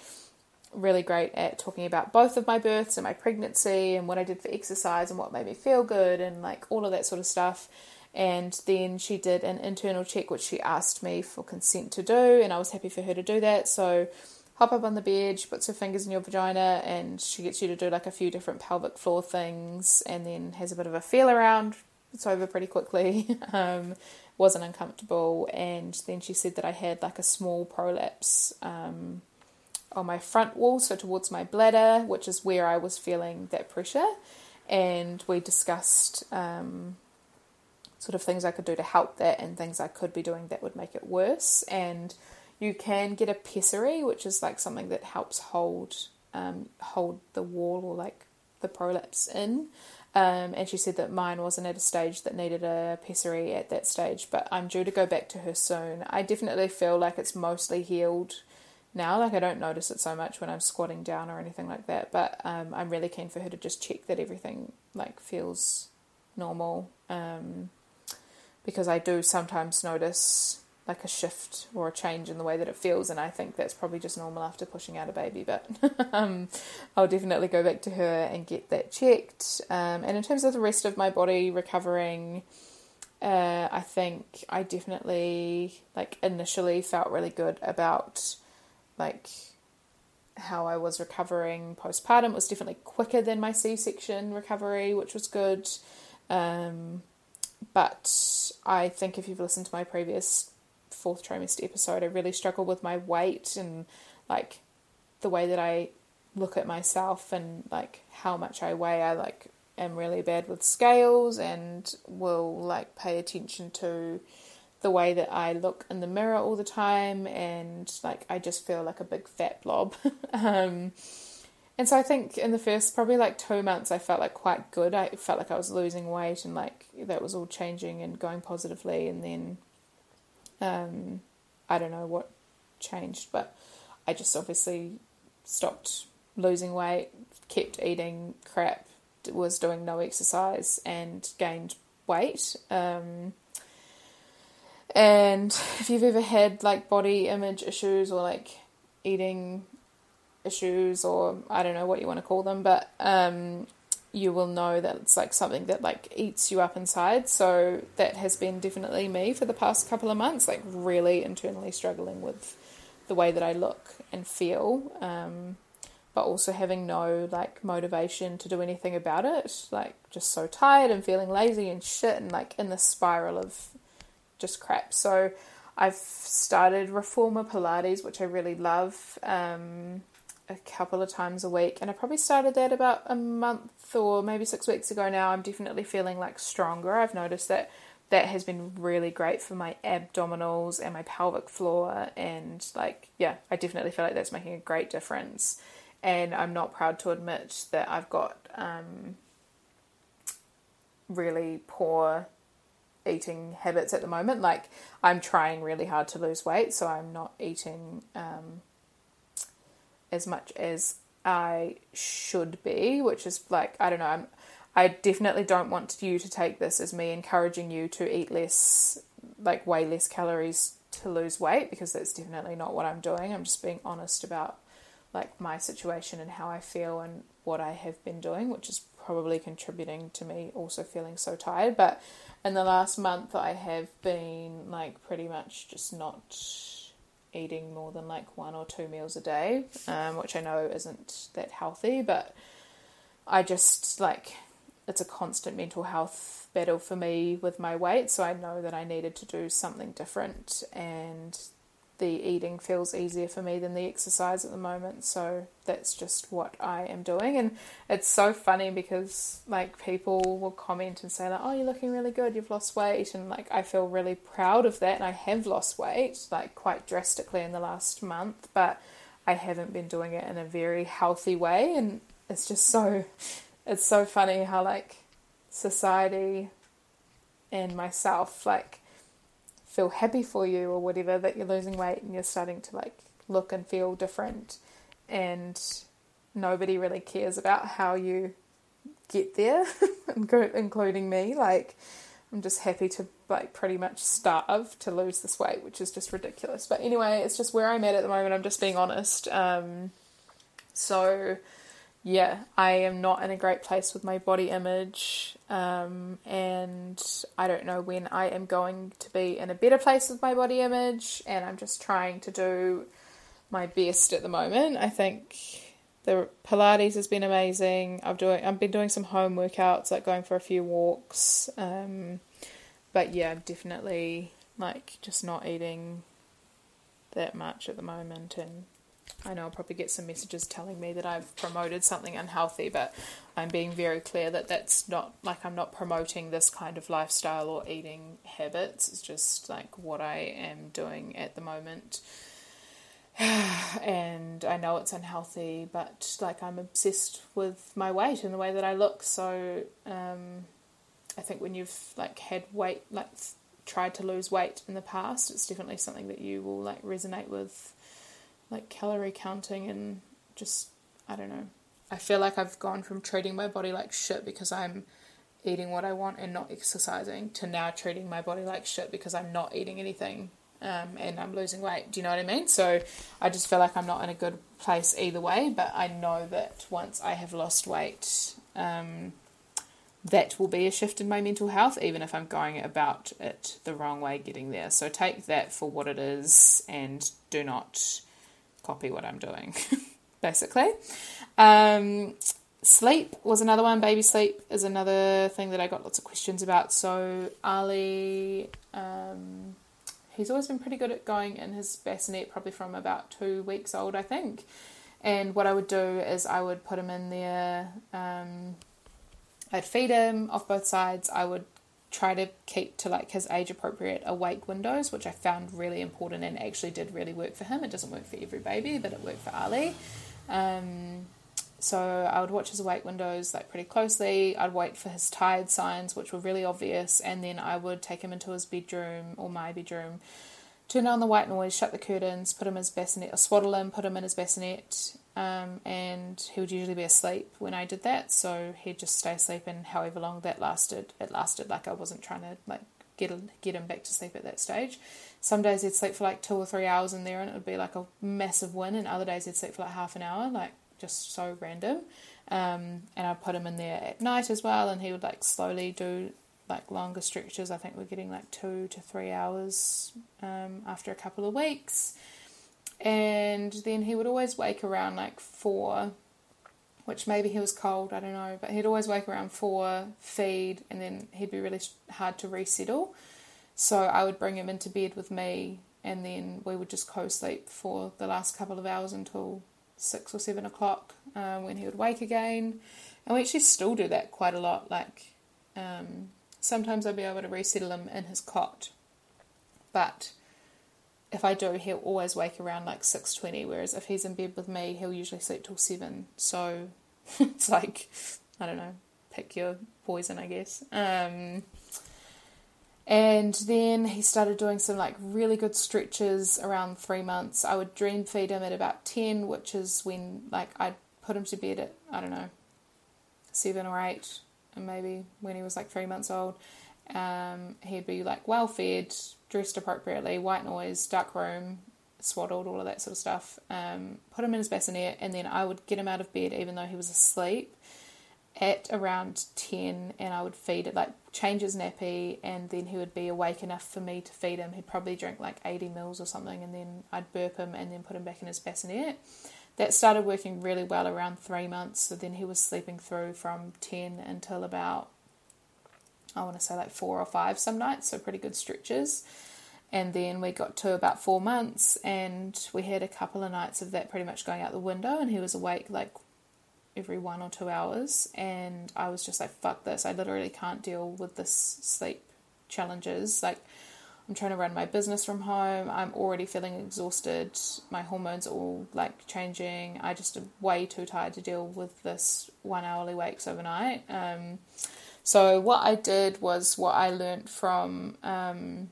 really great at talking about both of my births and my pregnancy and what I did for exercise and what made me feel good and like all of that sort of stuff. And then she did an internal check, which she asked me for consent to do, and I was happy for her to do that. So, hop up on the bed, she puts her fingers in your vagina, and she gets you to do like a few different pelvic floor things, and then has a bit of a feel around, it's over pretty quickly. um, wasn't uncomfortable, and then she said that I had like a small prolapse um, on my front wall, so towards my bladder, which is where I was feeling that pressure. And we discussed um, sort of things I could do to help that, and things I could be doing that would make it worse. And you can get a pessary, which is like something that helps hold um, hold the wall or like the prolapse in. Um, and she said that mine wasn't at a stage that needed a pessary at that stage, but I'm due to go back to her soon. I definitely feel like it's mostly healed now. Like I don't notice it so much when I'm squatting down or anything like that, but um, I'm really keen for her to just check that everything like feels normal. Um, because I do sometimes notice like a shift or a change in the way that it feels, and I think that's probably just normal after pushing out a baby. But um, I'll definitely go back to her and get that checked. Um, and in terms of the rest of my body recovering, uh, I think I definitely like initially felt really good about like how I was recovering postpartum. It was definitely quicker than my C section recovery, which was good. Um, but I think if you've listened to my previous fourth trimester episode, I really struggle with my weight and like the way that I look at myself and like how much I weigh. I like am really bad with scales and will like pay attention to the way that I look in the mirror all the time and like I just feel like a big fat blob. um, and so I think in the first probably like two months I felt like quite good. I felt like I was losing weight and like that was all changing and going positively and then um, I don't know what changed, but I just obviously stopped losing weight, kept eating crap, was doing no exercise, and gained weight. Um, and if you've ever had like body image issues or like eating issues or I don't know what you want to call them, but um, you will know that it's like something that like eats you up inside. So that has been definitely me for the past couple of months, like really internally struggling with the way that I look and feel. Um, but also having no like motivation to do anything about it, like just so tired and feeling lazy and shit and like in the spiral of just crap. So I've started Reformer Pilates, which I really love. Um, a couple of times a week, and I probably started that about a month or maybe six weeks ago now. I'm definitely feeling like stronger. I've noticed that that has been really great for my abdominals and my pelvic floor, and like, yeah, I definitely feel like that's making a great difference. And I'm not proud to admit that I've got um, really poor eating habits at the moment. Like, I'm trying really hard to lose weight, so I'm not eating. Um, as much as I should be, which is like I don't know. I'm, I definitely don't want you to take this as me encouraging you to eat less, like way less calories to lose weight, because that's definitely not what I'm doing. I'm just being honest about like my situation and how I feel and what I have been doing, which is probably contributing to me also feeling so tired. But in the last month, I have been like pretty much just not eating more than like one or two meals a day, um, which I know isn't that healthy, but I just like it's a constant mental health battle for me with my weight, so I know that I needed to do something different and the eating feels easier for me than the exercise at the moment. So that's just what I am doing. And it's so funny because like people will comment and say like, "Oh, you're looking really good. You've lost weight." And like I feel really proud of that and I have lost weight like quite drastically in the last month, but I haven't been doing it in a very healthy way and it's just so it's so funny how like society and myself like feel happy for you or whatever that you're losing weight and you're starting to like look and feel different and nobody really cares about how you get there including me like I'm just happy to like pretty much starve to lose this weight which is just ridiculous. But anyway it's just where I'm at at the moment I'm just being honest. Um, so yeah, I am not in a great place with my body image, um, and I don't know when I am going to be in a better place with my body image, and I'm just trying to do my best at the moment. I think the Pilates has been amazing. I've doing I've been doing some home workouts, like going for a few walks, um, but yeah, definitely like just not eating that much at the moment and I know I'll probably get some messages telling me that I've promoted something unhealthy, but I'm being very clear that that's not like I'm not promoting this kind of lifestyle or eating habits. It's just like what I am doing at the moment. and I know it's unhealthy, but like I'm obsessed with my weight and the way that I look. So um, I think when you've like had weight, like tried to lose weight in the past, it's definitely something that you will like resonate with like calorie counting and just I don't know. I feel like I've gone from treating my body like shit because I'm eating what I want and not exercising to now treating my body like shit because I'm not eating anything um, and I'm losing weight. Do you know what I mean? So I just feel like I'm not in a good place either way, but I know that once I have lost weight, um, that will be a shift in my mental health, even if I'm going about it the wrong way getting there. So take that for what it is and do not copy what I'm doing, basically. Um, sleep was another one. Baby sleep is another thing that I got lots of questions about. So Ali, um, he's always been pretty good at going in his bassinet, probably from about two weeks old, I think. And what I would do is I would put him in there. Um, I'd feed him off both sides. I would try to keep to like his age appropriate awake windows, which I found really important and actually did really work for him. It doesn't work for every baby, but it worked for Ali. Um, so I would watch his awake windows like pretty closely. I'd wait for his tired signs, which were really obvious, and then I would take him into his bedroom or my bedroom turn on the white noise, shut the curtains, put him in his bassinet, or swaddle him, put him in his bassinet, um, and he would usually be asleep when I did that. So he'd just stay asleep, and however long that lasted, it lasted. Like I wasn't trying to like get get him back to sleep at that stage. Some days he'd sleep for like two or three hours in there, and it would be like a massive win. And other days he'd sleep for like half an hour, like just so random. Um, and I'd put him in there at night as well, and he would like slowly do like longer stretches. I think we're getting like two to three hours um, after a couple of weeks. And then he would always wake around like four, which maybe he was cold, I don't know, but he'd always wake around four, feed, and then he'd be really hard to resettle. So I would bring him into bed with me, and then we would just co sleep for the last couple of hours until six or seven o'clock uh, when he would wake again. And we actually still do that quite a lot. Like um, sometimes I'll be able to resettle him in his cot, but if I do, he'll always wake around like six twenty. Whereas if he's in bed with me, he'll usually sleep till seven. So it's like I don't know, pick your poison, I guess. Um, and then he started doing some like really good stretches around three months. I would dream feed him at about ten, which is when like I'd put him to bed at I don't know seven or eight, and maybe when he was like three months old. Um, he'd be like well fed, dressed appropriately, white noise, dark room, swaddled, all of that sort of stuff. Um, put him in his bassinet, and then I would get him out of bed even though he was asleep at around 10 and I would feed it, like change his nappy, and then he would be awake enough for me to feed him. He'd probably drink like 80 mils or something, and then I'd burp him and then put him back in his bassinet. That started working really well around three months, so then he was sleeping through from 10 until about, I want to say like four or five some nights, so pretty good stretches. And then we got to about four months, and we had a couple of nights of that pretty much going out the window, and he was awake like every one or two hours, and I was just like, fuck this. I literally can't deal with this sleep challenges. Like, I'm trying to run my business from home. I'm already feeling exhausted. My hormones are all like changing. I just am way too tired to deal with this one hourly wakes overnight. Um, so, what I did was what I learned from um,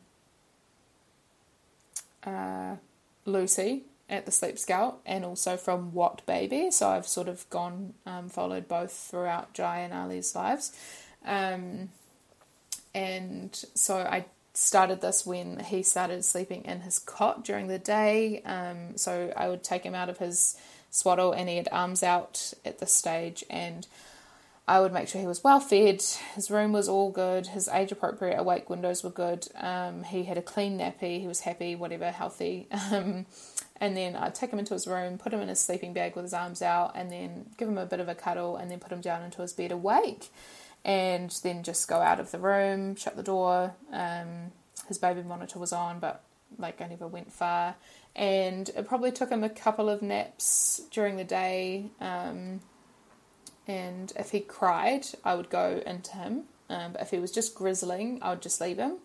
uh, Lucy, at the Sleep Scout and also from What Baby. So I've sort of gone um, followed both throughout Jai and Ali's lives. Um, and so I started this when he started sleeping in his cot during the day. Um, so I would take him out of his swaddle and he had arms out at this stage and I would make sure he was well fed, his room was all good, his age appropriate awake windows were good, um, he had a clean nappy, he was happy, whatever, healthy. Um, and then I'd take him into his room, put him in his sleeping bag with his arms out, and then give him a bit of a cuddle, and then put him down into his bed awake, and then just go out of the room, shut the door. Um, his baby monitor was on, but like I never went far, and it probably took him a couple of naps during the day. Um, and if he cried, I would go into him. Um, but if he was just grizzling, I would just leave him.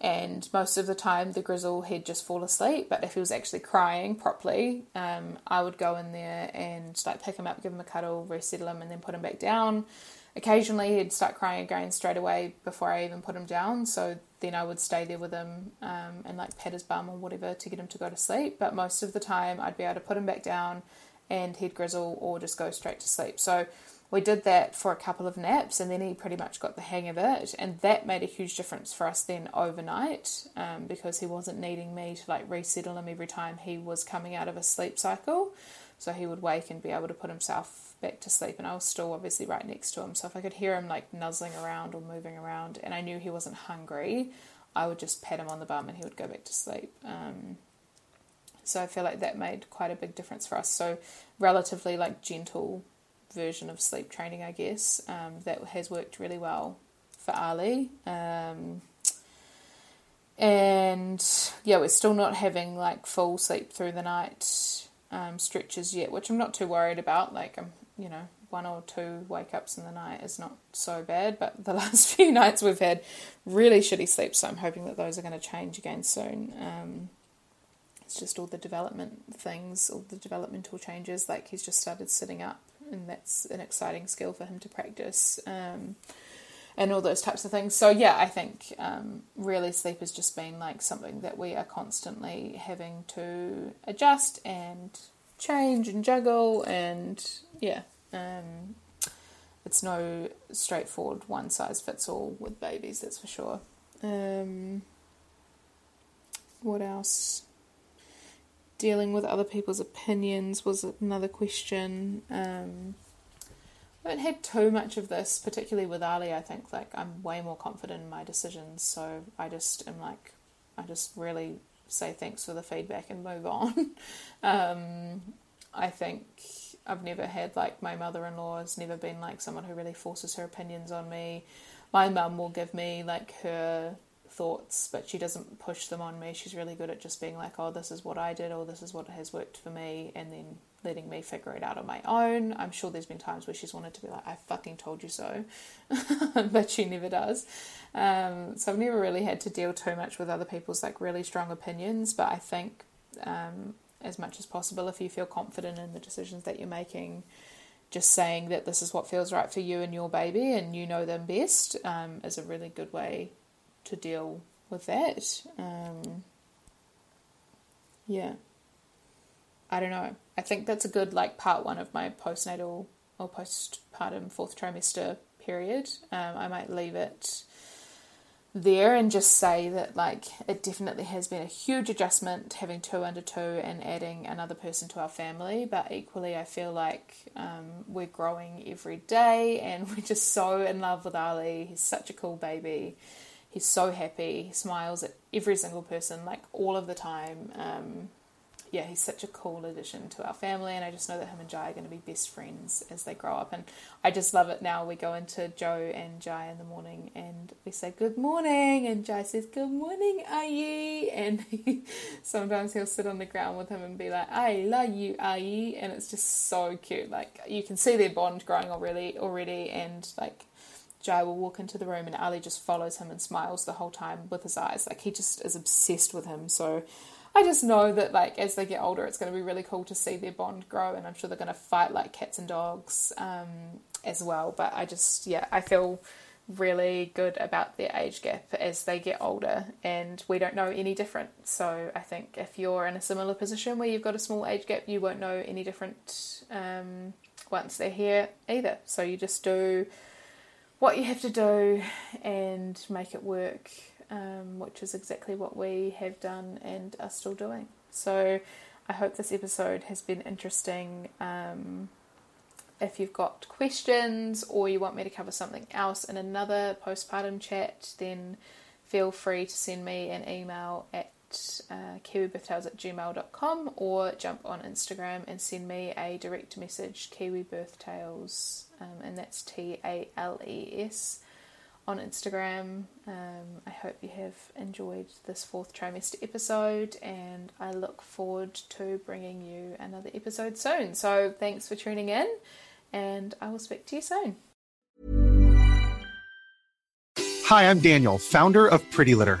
And most of the time the grizzle he'd just fall asleep. But if he was actually crying properly um, i would go in there and like pick him up give him a cuddle resettle him and then put him back down. Occasionally he'd start crying again straight away before i even put him down. So then i would stay there with him um, and like pet his bum or whatever to get him to go to sleep. But most of the time i'd be able to put him back down and he'd grizzle or just go straight to sleep. So we did that for a couple of naps and then he pretty much got the hang of it and that made a huge difference for us then overnight um, because he wasn't needing me to like resettle him every time he was coming out of a sleep cycle. So he would wake and be able to put himself back to sleep and I was still obviously right next to him. So if I could hear him like nuzzling around or moving around and I knew he wasn't hungry I would just pat him on the bum and he would go back to sleep. Um, so I feel like that made quite a big difference for us. So relatively like gentle version of sleep training, I guess, um, that has worked really well for Ali. Um, and yeah, we're still not having like full sleep through the night um, stretches yet, which I'm not too worried about. Like, I'm, you know, one or two wake ups in the night is not so bad, but the last few nights we've had really shitty sleep, so I'm hoping that those are going to change again soon. Um, it's just all the development things, all the developmental changes. Like he's just started sitting up and that's an exciting skill for him to practice. Um, and all those types of things. So yeah, I think um, really sleep has just been like something that we are constantly having to adjust and change and juggle, and yeah, um, it's no straightforward one size fits all with babies. That's for sure. Um, what else? Dealing with other people's opinions was another question. Um, I haven't had too much of this, particularly with Ali. I think like I'm way more confident in my decisions, so I just am like, I just really say thanks for the feedback and move on. um, I think I've never had like my mother-in-law has never been like someone who really forces her opinions on me. My mum will give me like her thoughts, but she doesn't push them on me. She's really good at just being like, "Oh, this is what I did, or this is what has worked for me," and then letting me figure it out on my own. I'm sure there's been times where she's wanted to be like, "I fucking told you so," but she never does. Um, so I've never really had to deal too much with other people's like really strong opinions. But I think, um, as much as possible, if you feel confident in the decisions that you're making, just saying that this is what feels right for you and your baby, and you know them best, um, is a really good way to deal with that. Um, yeah. I don't know. I think that's a good like part one of my postnatal or postpartum fourth trimester period. Um, I might leave it there and just say that like it definitely has been a huge adjustment having two under two and adding another person to our family but equally i feel like um, we're growing every day and we're just so in love with ali he's such a cool baby He's so happy. He smiles at every single person, like all of the time. Um, yeah, he's such a cool addition to our family, and I just know that him and Jai are going to be best friends as they grow up. And I just love it now. We go into Joe and Jai in the morning, and we say good morning, and Jai says good morning, Ayi, and he, sometimes he'll sit on the ground with him and be like, I love you, Ayi, and it's just so cute. Like you can see their bond growing already, already, and like Jai will walk into the room and Ali just follows him and smiles the whole time with his eyes. Like he just is obsessed with him. So I just know that like as they get older, it's going to be really cool to see their bond grow, and I'm sure they're going to fight like cats and dogs um, as well. But I just yeah, I feel really good about their age gap as they get older, and we don't know any different. So I think if you're in a similar position where you've got a small age gap, you won't know any different um, once they're here either. So you just do what you have to do and make it work, um, which is exactly what we have done and are still doing. So I hope this episode has been interesting. Um, if you've got questions or you want me to cover something else in another postpartum chat, then feel free to send me an email at uh, kiwibirthtales at gmail.com or jump on Instagram and send me a direct message, kiwibirthtales um, and that's T A L E S on Instagram. Um, I hope you have enjoyed this fourth trimester episode, and I look forward to bringing you another episode soon. So, thanks for tuning in, and I will speak to you soon. Hi, I'm Daniel, founder of Pretty Litter.